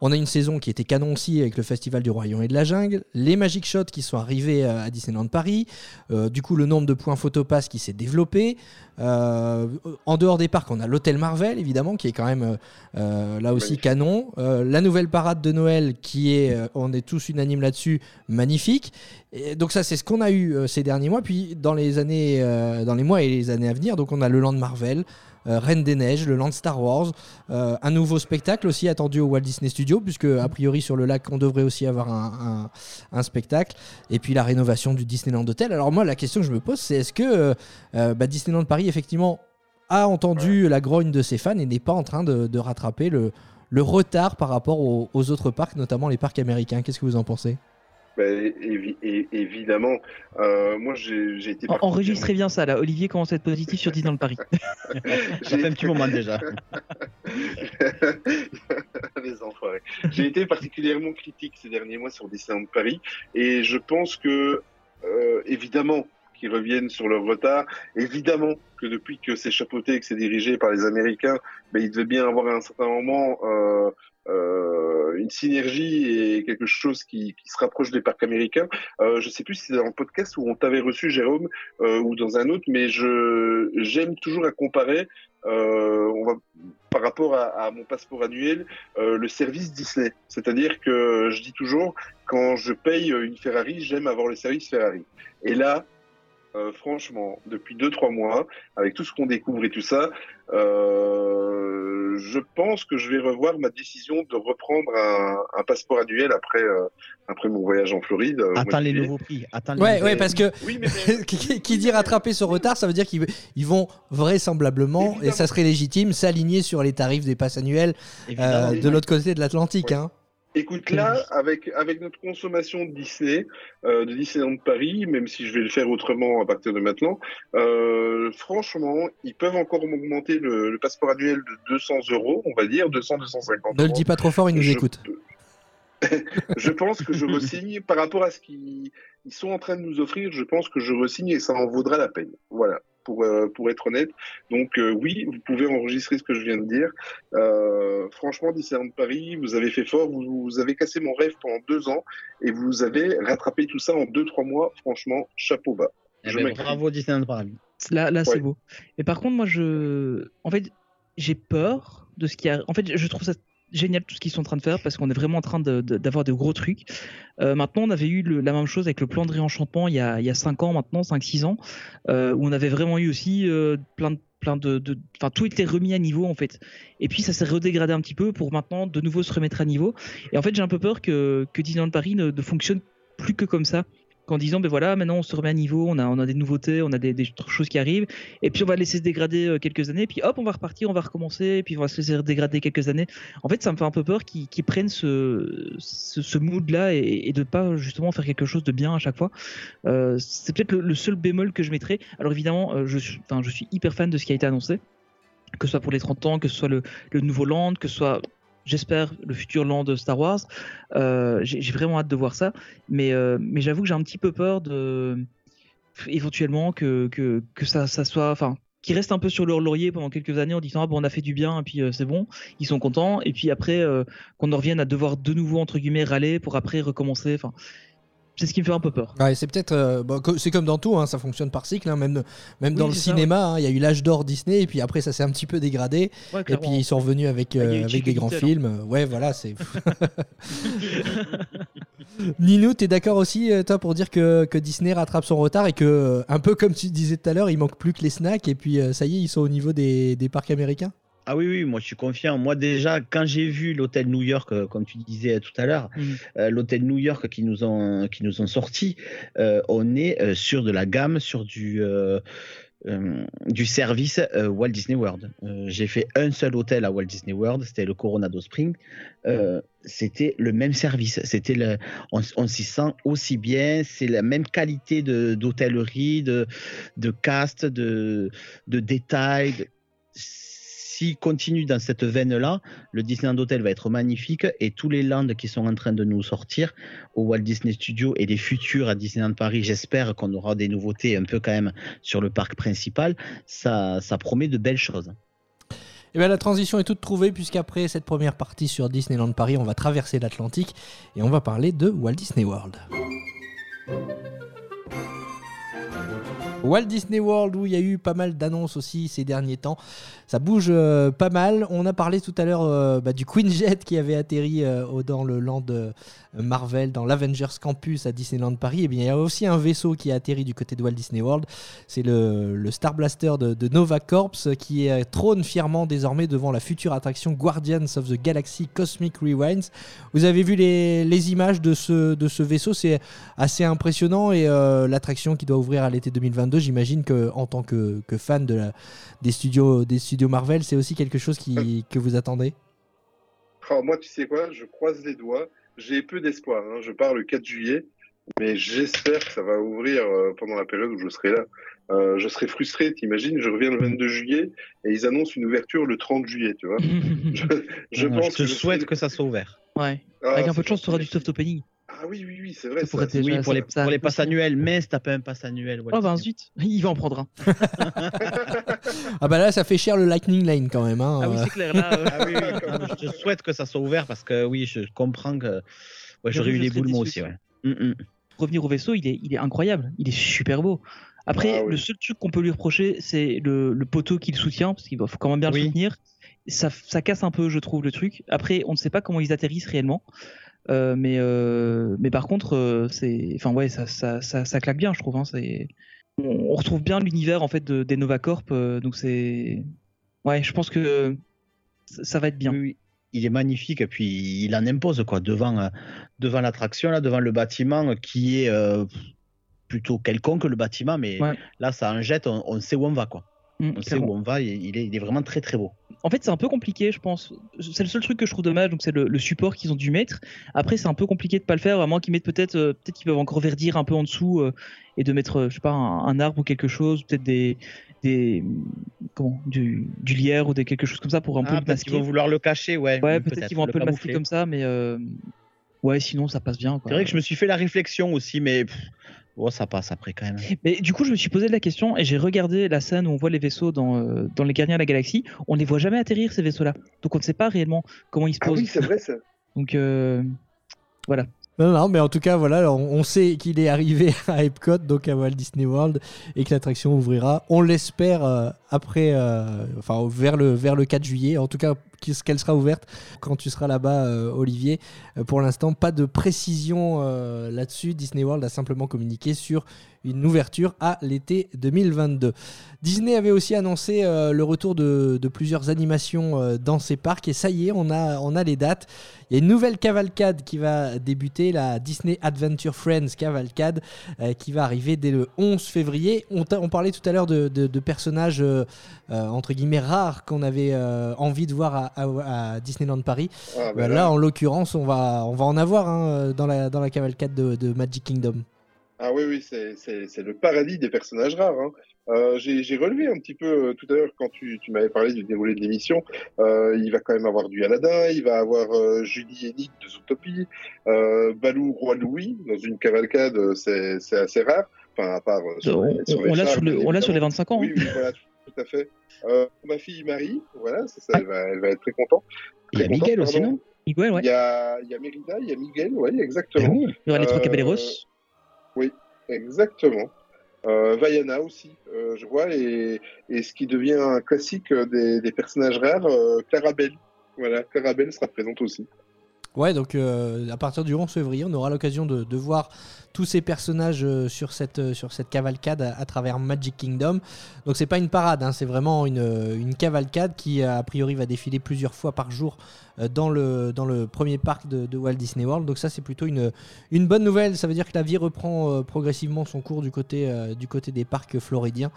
On a une saison qui était canon aussi avec le Festival du Royaume et de la Jungle, les Magic Shots qui sont arrivés euh, à Disneyland Paris, euh, du coup le nombre de points Photopass qui s'est développé. Euh, en dehors des parcs, on a l'hôtel Marvel évidemment qui est quand même euh, là aussi canon. La nouvelle parade de Noël qui est, on est tous unanimes là-dessus, magnifique. Et donc ça c'est ce qu'on a eu ces derniers mois. Puis dans les années, dans les mois et les années à venir, donc on a le Land Marvel. Euh, Reine des Neiges, le Land Star Wars, euh, un nouveau spectacle aussi attendu au Walt Disney Studio, puisque a priori sur le lac on devrait aussi avoir un, un- un spectacle, et puis la rénovation du Disneyland Hotel. Alors moi la question que je me pose c'est est-ce que euh, bah, Disneyland Paris effectivement a entendu la grogne de ses fans et n'est pas en train de, de rattraper le, le retard par rapport aux, aux autres parcs, notamment les parcs américains. Qu'est-ce que vous en pensez?
Évi- é- évidemment, euh, moi j'ai été.
En- Enregistrez bien ça là. Olivier commence à être positif sur Disneyland Paris.
Ça fait un petit moment déjà.
Les enfoirés. J'ai été particulièrement critique ces derniers mois sur Disneyland Paris et je pense que, euh, évidemment, qu'ils reviennent sur leur retard, évidemment que depuis que c'est chapeauté et que c'est dirigé par les Américains, ben, il devait bien avoir à un certain moment euh, euh, une synergie et quelque chose qui, qui se rapproche des parcs américains. Euh, je sais plus si c'est dans le podcast où on t'avait reçu, Jérôme, euh, ou dans un autre, mais je j'aime toujours à comparer. Euh, on va par rapport à, à mon passeport annuel, euh, le service Disney. C'est-à-dire que je dis toujours, quand je paye une Ferrari, j'aime avoir le service Ferrari. Et là, euh, franchement, depuis 2-3 mois, avec tout ce qu'on découvre et tout ça, euh, je pense que je vais revoir ma décision de reprendre un, un passeport annuel après, euh, après mon voyage en Floride. de
les nouveaux prix. Attends les
Ouais,
nouveaux
ouais, parce que
Oui, mais
qui, qui dit rattraper ce retard, ça veut dire qu'ils ils vont vraisemblablement, et ça serait légitime, s'aligner sur les tarifs des passes annuelles euh, de l'autre côté de l'Atlantique. Hein.
Écoute, là, avec, avec notre consommation de Disney, euh, de Disneyland Paris, même si je vais le faire autrement à partir de maintenant, euh, franchement, ils peuvent encore augmenter le, le passeport annuel de 200 euros, on va dire, 200, 250
Ne le dis pas trop fort, ils nous
Je
écoutent.
je pense que je resigne par rapport à ce qu'ils ils sont en train de nous offrir. Je pense que je resigne et ça en vaudra la peine. Voilà, pour euh, pour être honnête. Donc euh, oui, vous pouvez enregistrer ce que je viens de dire. Euh, franchement, Disneyland Paris, vous avez fait fort. Vous, vous avez cassé mon rêve pendant deux ans et vous avez rattrapé tout ça en deux trois mois. Franchement, chapeau bas.
Eh
Je
ben, bravo Disneyland Paris.
Là, là c'est beau. Mais par contre, moi, je, en fait, j'ai peur de ce qui a. En fait, je trouve ça génial tout ce qu'ils sont en train de faire parce qu'on est vraiment en train d'avoir de, gros trucs. Euh, maintenant, on avait eu la même chose avec le plan de réenchantement il y a, il y a 5 ans maintenant, 5-6 ans, euh, où on avait vraiment eu aussi euh, plein de de, enfin tout était remis à niveau en fait. Et puis ça s'est redégradé un petit peu pour maintenant de nouveau se remettre à niveau. Et en fait, j'ai un peu peur que que Disneyland Paris ne fonctionne plus que comme ça. Qu'en disant, ben voilà, maintenant on se remet à niveau, on a, des nouveautés, on a des, choses qui arrivent, et puis on va laisser se dégrader euh, quelques années, puis hop, on va repartir, on va recommencer, et puis on va se laisser dégrader quelques années. En fait, ça me fait un peu peur qu'ils prennent ce, ce, ce mood-là et, de pas justement faire quelque chose de bien à chaque fois. Euh, c'est peut-être le, seul bémol que je mettrais. Alors évidemment, euh, je, suis- enfin, je suis hyper fan de ce qui a été annoncé, que ce soit pour les 30 ans, que ce soit le, le nouveau land, que ce soit j'espère le futur land de Star Wars. Euh, J'ai vraiment hâte de voir ça, mais, euh, mais j'avoue que j'ai un petit peu peur de éventuellement que, que, que ça, ça soit, enfin, qui reste un peu sur leur laurier pendant quelques années en disant ah bon on a fait du bien et puis euh, c'est bon, ils sont contents et puis après qu'on en revienne à devoir de nouveau entre guillemets râler pour après recommencer. Enfin, c'est ce qui me fait un peu peur.
Ouais, c'est peut-être, euh, co- c'est comme dans tout, hein, ça fonctionne par cycle, hein, même, même dans le
ça,
cinéma, hein, il y a eu l'âge d'or Disney, et puis après ça s'est un petit peu dégradé,
Ouais,
et puis ils sont revenus avec,
Ah,
euh, avec des grands
Little,
films. Ouais, voilà, c'est. Nino, t'es d'accord aussi, euh, toi, pour dire que, que Disney rattrape son retard et que, euh, un peu comme tu disais tout à l'heure, il manque plus que les snacks, et puis euh, ça y est, ils sont au niveau des, des parcs américains?
Ah oui, oui, moi je suis confiant. Moi déjà, quand j'ai vu l'hôtel New York, euh, comme tu disais tout à l'heure,
Mhm.
euh, l'hôtel New York qui nous ont, qui nous ont sorti, euh, on est sur de la gamme, sur du, euh, euh, du service euh, Walt Disney World. Euh, j'ai fait un seul hôtel à Walt Disney World, c'était le Coronado Spring. Euh, c'était le même service. C'était le, on, on s'y sent aussi bien. C'est la même qualité de- d'hôtellerie, de, de cast, de, de détails. S'il continue dans cette veine-là, le Disneyland Hotel va être magnifique et tous les lands qui sont en train de nous sortir au Walt Disney Studios et les futurs à Disneyland Paris, j'espère qu'on aura des nouveautés un peu quand même sur le parc principal. Ça, ça promet de belles choses.
Et bien la transition est toute trouvée puisqu'après cette première partie sur Disneyland Paris, on va traverser l'Atlantique et on va parler de Walt Disney World. Walt Disney World où il y a eu pas mal d'annonces aussi ces derniers temps. Ça bouge euh, pas mal. On a parlé tout à l'heure euh, bah, du Queen Jet qui avait atterri euh, dans le land Marvel, dans l'Avengers Campus à Disneyland Paris. Et bien il y a aussi un vaisseau qui a atterri du côté de Walt Disney World. C'est le, le Star Blaster de, de Nova Corps qui euh, trône fièrement désormais devant la future attraction Guardians of the Galaxy Cosmic Rewinds. Vous avez vu les, les images de ce, de ce vaisseau, c'est assez impressionnant et euh, l'attraction qui doit ouvrir à l'été 2022, j'imagine que en tant que, que fan de la- des, studios, des studios Marvel, c'est aussi quelque chose qui, que vous attendez?
Oh, moi, tu sais quoi, je croise les doigts. J'ai peu d'espoir. hein. Je pars le 4 juillet, mais j'espère que ça va ouvrir euh, pendant la période où je serai là. Euh, je serai frustré, t'imagines, je reviens le 22 juillet et ils annoncent une ouverture le 30 juillet, tu vois. je, je
Non,
pense
je te
que
souhaite
serai-
que ça soit ouvert.
Ouais.
Ah,
Avec un peu de chance, tu auras du soft opening.
Ah oui, oui, oui, c'est vrai.
Ça pourrait
ça.
être déjà-
Oui, pour les,
ça-
pour les
ça-
passes annuelles, mais si t'as pas un pass annuel. Walt
Oh ben zut, il va en prendre un.
Ah bah là, ça fait cher le Lightning Lane quand même. hein.
Ah oui, c'est clair, là. euh,
Ah oui, oui, comme- je te souhaite que ça soit ouvert parce que oui, je comprends que ouais, j'aurais eu
je
les boules moi aussi. Ouais. Mm, mm.
revenir au vaisseau, il est, il est incroyable, il est super beau. Après,
Ah oui.
le seul truc qu'on peut lui reprocher, c'est le, le poteau qui le soutient, parce qu'il faut quand même bien
Oui.
le soutenir. Ça, ça casse un peu, je trouve, le truc. Après, on ne sait pas comment ils atterrissent réellement. Euh, mais, euh, mais par contre, euh, c'est, enfin ouais, ça, ça, ça, ça claque bien, je trouve. Hein, c'est, on, on retrouve bien l'univers en fait de, des Novacorp, euh, donc c'est, ouais, je pense que ça, va être bien.
Oui. Il est magnifique et puis il en impose quoi devant devant l'attraction là, devant le bâtiment qui est plutôt quelconque le bâtiment, mais
Ouais.
là ça en jette, on, on sait où on va quoi.
Mm,
On sait où on va, et il est, il est vraiment très très beau.
En fait, c'est un peu compliqué, je pense. C'est le seul truc que je trouve dommage, donc c'est le, le support qu'ils ont dû mettre. Après, c'est un peu compliqué de pas le faire, à moins qu'ils mettent peut-être, euh, peut-être qu'ils peuvent encore verdir un peu en dessous euh, et de mettre, euh, je sais pas, un, un arbre ou quelque chose, peut-être des, des, comment, du, du lierre ou des quelque chose comme ça pour un peu
Ah,
le
peut-être
masquer.
qu'ils vont vouloir le cacher, ouais.
Ouais,
peut-être,
qu'ils vont un
le
peu le masquer
camoufler.
comme ça, mais euh, ouais, sinon ça passe bien.
C'est vrai que je me suis fait la réflexion aussi, mais pff, bon, ça passe après quand même.
Mais du coup, je me suis posé la question et j'ai regardé la scène où on voit les vaisseaux dans, euh, dans les Gardiens de la Galaxie. On ne les voit jamais atterrir ces vaisseaux-là, donc on ne sait pas réellement comment ils se
Ah
posent.
oui, c'est vrai ça.
Donc euh, voilà.
Non, non, mais en tout cas, voilà, on, on sait qu'il est arrivé à Epcot, donc à Walt Disney World, et que l'attraction ouvrira, on l'espère, euh, après, euh, enfin, vers le, vers le 4 juillet. En tout cas, qu'elle sera ouverte quand tu seras là-bas, euh, Olivier. Euh, pour l'instant, pas de précision euh, là-dessus. Disney World a simplement communiqué sur une ouverture à l'été 2022. Disney avait aussi annoncé le retour de, plusieurs animations dans ses parcs et ça y est, on a, on a les dates. Il y a une nouvelle cavalcade qui va débuter, la Disney Adventure Friends cavalcade, qui va arriver dès le 11 février. On, parlait tout à l'heure de, de- personnages entre guillemets rares qu'on avait envie de voir à, à- à Disneyland Paris.
Ah,
Bah,
bah
là,
là.
en l'occurrence, on va, on va en avoir hein, dans, la, dans la cavalcade de, de Magic Kingdom.
Ah oui, oui, c'est- le paradis des personnages rares. hein. Euh, J'ai relevé un petit peu euh, tout à l'heure quand tu, tu m'avais parlé du déroulé de l'émission. Euh, il va quand même avoir du Aladdin, il va avoir euh, Julie et Nick de Zootopie, euh, Balou, Roi Louis dans une cavalcade, euh, c'est assez rare. Enfin, à part euh, sur,
On- l'a sur le- les
évidemment.
25 ans,
Oui,
hein.
oui, voilà, tout à fait. Euh, ma fille Marie, voilà, ça, elle, va, elle va être très contente.
Il y a Miguel aussi, non
Miguel, ouais.
Il y a, il y a Mérida, il y a Miguel, oui, exactement.
Ah oui.
Il y aura les trois
Euh,
caballeros.
Oui, exactement. Euh, Vaiana aussi, euh, je vois, et, et ce qui devient un classique des, des personnages rares, euh, Clarabelle. Voilà, Clarabelle sera présente aussi.
Ouais, donc euh, à partir du 11 février, on aura l'occasion de, de voir tous ces personnages euh, sur, cette, euh, sur cette cavalcade à, travers Magic Kingdom. Donc c'est pas une parade, hein, c'est vraiment une, une cavalcade qui a priori va défiler plusieurs fois par jour dans, le, dans le premier parc de, de Walt Disney World. Donc ça c'est plutôt une, une bonne nouvelle, ça veut dire que la vie reprend progressivement son cours du côté, du côté des parcs floridiens.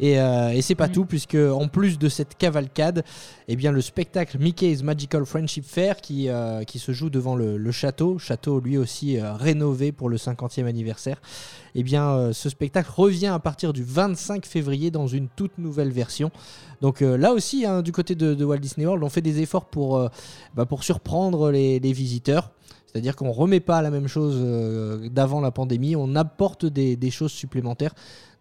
Et, euh, et c'est pas tout, puisque en plus de cette cavalcade, eh bien, le spectacle Mickey's Magical Friendship Fair qui, euh, qui se joue devant le, le château, château lui aussi euh, rénové pour le 50e anniversaire, eh bien, ce spectacle revient à partir du 25 février dans une toute nouvelle version. Donc là aussi, hein, du côté de, de Walt Disney World, on fait des efforts pour, bah, pour surprendre les, les visiteurs. C'est-à-dire qu'on ne remet pas la même chose euh, d'avant la pandémie, on apporte des, choses supplémentaires.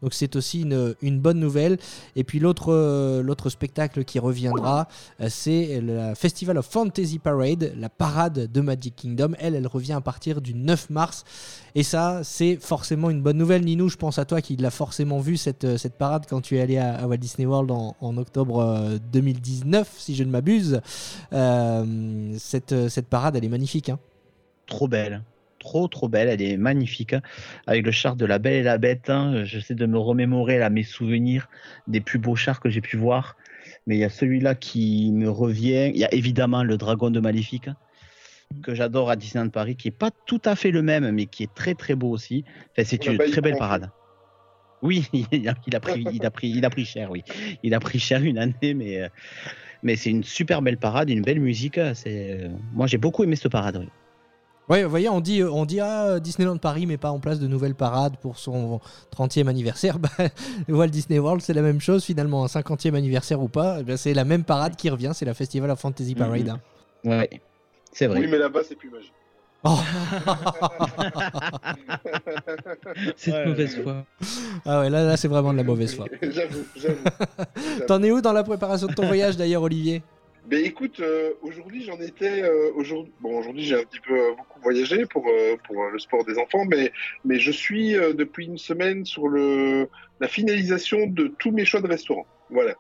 Donc c'est aussi une, bonne nouvelle. Et puis l'autre euh, spectacle qui reviendra, euh, c'est le Festival of Fantasy Parade, la parade de Magic Kingdom. Elle, elle revient à partir du 9 mars. Et ça, c'est forcément une bonne nouvelle. Ninou, je pense à toi qui l'as forcément vu cette, parade quand tu es allé à, Walt Disney World en, octobre euh, 2019, si je ne m'abuse. Cette, cette parade, elle est magnifique. hein.
Trop belle. Trop, trop belle. Elle est magnifique. hein. Avec le char de la Belle et la Bête. hein. J'essaie de me remémorer là, mes souvenirs des plus beaux chars que j'ai pu voir. Mais il y a celui-là qui me revient. Il y a évidemment le Dragon de Maléfique. hein, Que j'adore à Disneyland Paris, qui est pas tout à fait le même, mais qui est très très beau aussi. Enfin, c'est une très belle parade. Oui, il a, il a pris, il a pris, il a pris cher, oui. Il a pris cher une année, mais, euh, mais c'est une super belle parade, une belle musique. C'est, euh, moi, j'ai beaucoup aimé cette parade. Oui.
Ouais, vous voyez, on dit, on dit ah, Disneyland Paris met pas en place de nouvelles parades pour son 30e anniversaire. Bah, Walt Disney World, c'est la même chose finalement, un 50e anniversaire ou pas, eh c'est la même parade qui revient, c'est la Festival of Fantasy Parade. hein.
Ouais, c'est vrai.
Oui, mais là-bas, c'est plus magique.
Oh.
Cette mauvaise foi.
Ah ouais, là, là c'est vraiment de la mauvaise foi.
j'avoue, j'avoue. j'avoue.
T'en es où dans la préparation de ton voyage d'ailleurs, Olivier?
Ben écoute, euh, aujourd'hui j'en étais. euh, aujourd'hui, bon, aujourd'hui j'ai un petit peu euh, beaucoup voyagé pour euh, pour euh, le sport des enfants, mais mais je suis depuis une semaine sur le la finalisation de tous mes choix de restaurant. Voilà.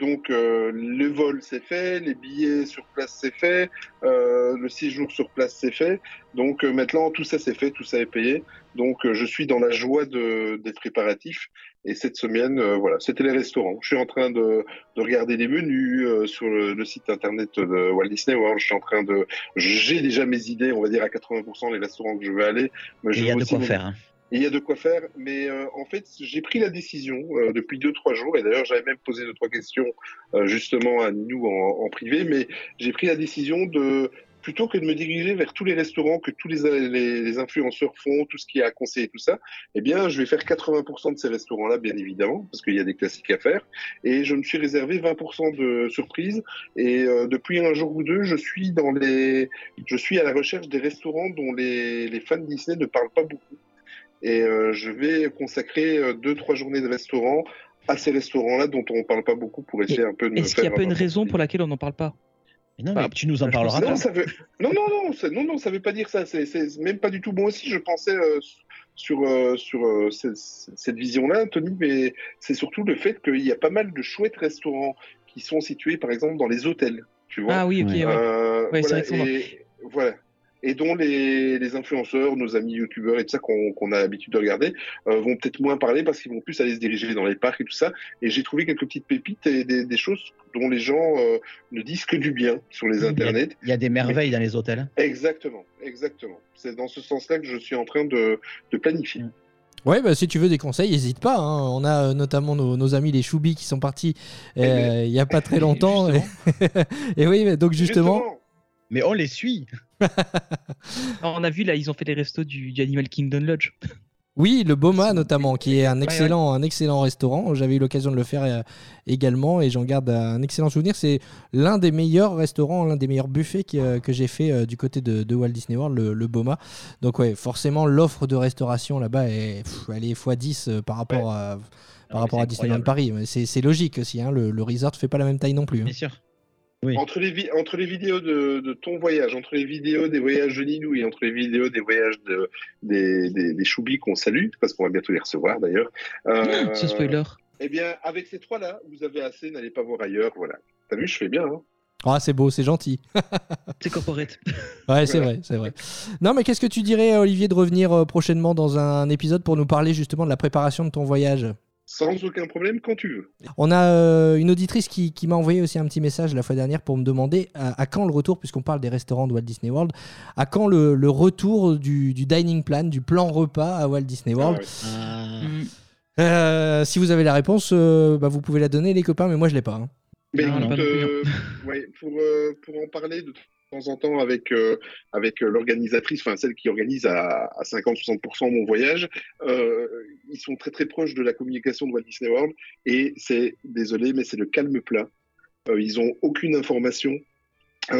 Donc le vol c'est fait, les billets sur place c'est fait, le séjour sur place c'est fait. Donc maintenant tout ça c'est fait, tout ça est payé. Donc je suis dans la joie de, des préparatifs. Et cette semaine, euh, voilà, c'était les restaurants. Je suis en train de, de regarder les menus euh, sur le, le site internet de Walt Disney World. Je suis en train de, j'ai déjà mes idées, on va dire à 80% les restaurants que je veux aller. Mais
il y a de quoi
mon-
faire. hein.
il y a de quoi faire, mais euh, en fait, j'ai pris la décision euh, depuis deux trois jours, et d'ailleurs j'avais même posé deux trois questions euh, justement à en, en privé, mais j'ai pris la décision de plutôt que de me diriger vers tous les restaurants que tous les, les, les influenceurs font, tout ce qui est à conseiller, tout ça, eh bien, je vais faire 80% de ces restaurants-là, bien évidemment, parce qu'il y a des classiques à faire, et je me suis réservé 20% de surprises, et euh, depuis un jour ou deux, je suis dans les, je suis à la recherche des restaurants dont les, les fans Disney ne parlent pas beaucoup. Et euh, je vais consacrer euh, deux, trois journées de restaurant à ces restaurants-là dont on parle pas beaucoup pour essayer un peu de
Est-ce qu'il n'y a pas une
un-
raison pour laquelle on n'en parle pas?
Non, mais tu nous en parleras.
non,
pas.
ça veut... non, non, non, ça- non, non, ça veut pas dire ça. C'est même pas du tout bon aussi. Je pensais euh, sur euh, sur euh, cette, cette vision-là, Tony, mais c'est surtout le fait qu'il y a pas mal de chouettes restaurants qui sont situés, par exemple, dans les hôtels. tu vois.
Ah oui, ok, ouais.
Euh,
Ouais, c'est
voilà, et, voilà. Et dont les, les influenceurs, nos amis youtubeurs et tout ça qu'on a l'habitude de regarder, euh, vont peut-être moins parler parce qu'ils vont plus aller se diriger dans les parcs et tout ça. Et j'ai trouvé quelques petites pépites et des, des choses dont les gens euh, ne disent que du bien sur les internets.
Il y a des merveilles dans les hôtels.
Exactement, exactement. C'est dans ce sens-là que je suis en train de, de planifier.
Ouais, bah, si tu veux des conseils, n'hésite pas. hein. On a euh, notamment nos, nos amis les Choubis qui sont partis euh, il y a pas très longtemps. Et, oui, donc justement.
Mais on les suit.
Alors, on a vu là, ils ont fait les restos du, du Animal Kingdom Lodge.
Oui, le Boma notamment, qui est un excellent, un excellent restaurant. J'avais eu l'occasion de le faire euh, également et j'en garde un excellent souvenir. C'est l'un des meilleurs restaurants, l'un des meilleurs buffets qui, euh, que j'ai fait euh, du côté de, de Walt Disney World, le, le Boma. Donc ouais, forcément l'offre de restauration là-bas est, pff, elle est x10 euh, par rapport à, par rapport à Disneyland Paris. Mais C'est logique aussi. hein, le, le resort fait pas la même taille non plus. hein.
Bien
Entre, les vi- entre les vidéos de, de ton voyage, entre les vidéos des voyages de Ninou et entre les vidéos des voyages de, des, des, des choubis qu'on salue, parce qu'on va bientôt les recevoir d'ailleurs. euh,
Ce spoiler.
Eh bien, avec ces trois-là, vous avez assez, n'allez pas voir ailleurs. Voilà. T'as vu, je fais bien. Hein
Ah, c'est beau, c'est gentil.
C'est corporate.
Ouais, c'est vrai, c'est vrai. Non, mais qu'est-ce que tu dirais, Olivier, de revenir euh, prochainement dans un épisode pour nous parler justement de la préparation de ton voyage?
Sans aucun problème, quand tu veux.
On a euh, une auditrice qui, qui m'a envoyé aussi un petit message la fois dernière pour me demander à, à quand le retour, puisqu'on parle des restaurants de Walt Disney World, à quand le, le retour du, du dining plan, du plan repas à Walt Disney World. Euh, si vous avez la réponse, euh, bah, vous pouvez la donner, les copains, mais moi je l'ai pas. hein.
Mais
Non, on
écoute,
pas
euh, ouais, pour, euh, pour en parler de temps en temps avec, euh, avec euh, l'organisatrice, enfin celle qui organise à, à 50-60% mon voyage, euh, ils sont très très proches de la communication de Walt Disney World et c'est, désolé, mais c'est le calme plat. Euh, ils ont aucune information.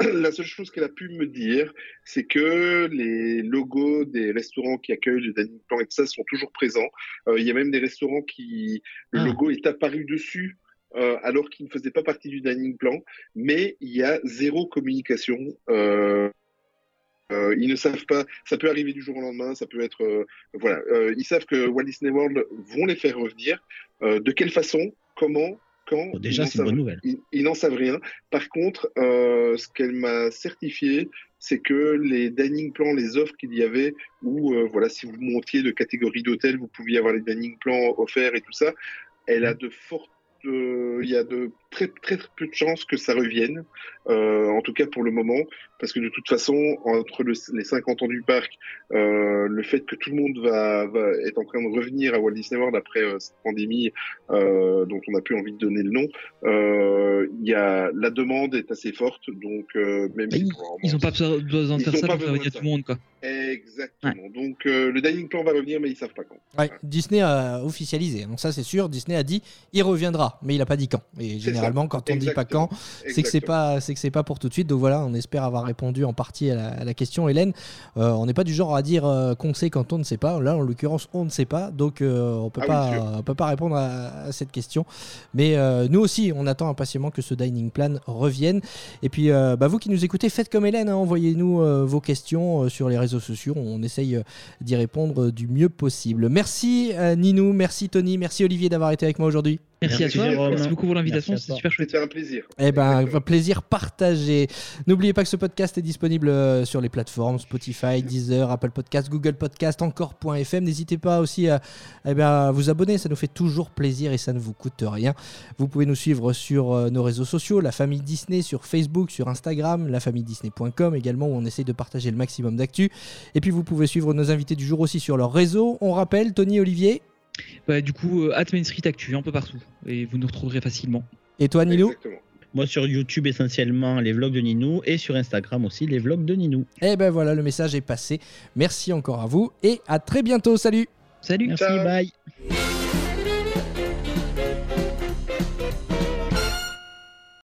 La seule chose qu'elle a pu me dire, c'est que les logos des restaurants qui accueillent le dining plan et tout ça sont toujours présents. Il y a même des restaurants qui le
Ah.
logo est apparu dessus euh, alors qu'il ne faisait pas partie du dining plan, mais il y a zéro communication. Euh, euh, ils ne savent pas, ça peut arriver du jour au lendemain, ça peut être, voilà, ils savent que Walt Disney World vont les faire revenir. De quelle façon, comment, quand
déjà, c'est une bonne nouvelle.
Ils, ils n'en savent rien. Par contre, euh, ce qu'elle m'a certifié, c'est que les dining plans, les offres qu'il y avait, où euh, voilà, si vous montiez de catégorie d'hôtel, vous pouviez avoir les dining plans offerts et tout ça. Elle a de fortes il y a de très, très très peu de chances que ça revienne, euh, en tout cas pour le moment, parce que de toute façon, entre le- les 50 ans du parc, euh, le fait que tout le monde va, va être en train de revenir à Walt Disney World après euh, cette pandémie euh, dont on n'a plus envie de donner le nom, il y a la demande est assez forte, donc euh, même moment,
Ils ont pas besoin de faire ça pour faire venir tout le monde, quoi.
Exactement. Donc euh, le dining plan va revenir, mais ils savent pas quand.
Ouais, Disney a officialisé. Donc ça c'est sûr, Disney a dit il reviendra, mais il a pas dit quand. Et généralement quand on dit pas quand, c'est que c'est pas c'est que c'est pas pour tout de suite. Donc voilà, on espère avoir répondu en partie à la, à la question Hélène. Euh, on n'est pas du genre à dire euh, qu'on sait quand on ne sait pas. Là en l'occurrence, on ne sait pas. Donc euh, on
Ah oui,
on peut pas répondre à, à cette question. Mais nous aussi, on attend impatiemment que ce dining plan revienne. Et puis bah, vous qui nous écoutez, faites comme Hélène, hein, envoyez-nous vos questions sur les réseaux sociaux. On essaye d'y répondre du mieux possible. Merci Ninou, merci Tony, merci Olivier d'avoir été avec moi aujourd'hui.
Merci,
Merci,
à toi.
Jérôme.
Merci beaucoup pour l'invitation.
Toi.
super chouette.
C'était un plaisir.
Eh ben, un plaisir partagé. N'oubliez pas que ce podcast est disponible euh, sur les plateformes Spotify, Deezer, Apple Podcast, Google Podcast, encore.fm. N'hésitez pas aussi à, eh ben, à vous abonner, ça nous fait toujours plaisir et ça ne vous coûte rien. Vous pouvez nous suivre sur euh, nos réseaux sociaux, la famille Disney, sur Facebook, sur Instagram, lafamilledisney.com également, où on essaye de partager le maximum d'actu. Et puis vous pouvez suivre nos invités du jour aussi sur leur réseau. On rappelle, Tony Olivier.
Bah, du coup, euh, at Main Street Actu, un peu partout. Et vous nous retrouverez facilement.
Et toi, Nilo
Exactement.
Moi, sur YouTube, essentiellement, les vlogs de Ninou. Et sur Instagram aussi, les vlogs de Ninou.
Eh ben voilà, le message est passé. Merci encore à vous et à très bientôt. Salut
Salut
Merci,
Ciao.
bye.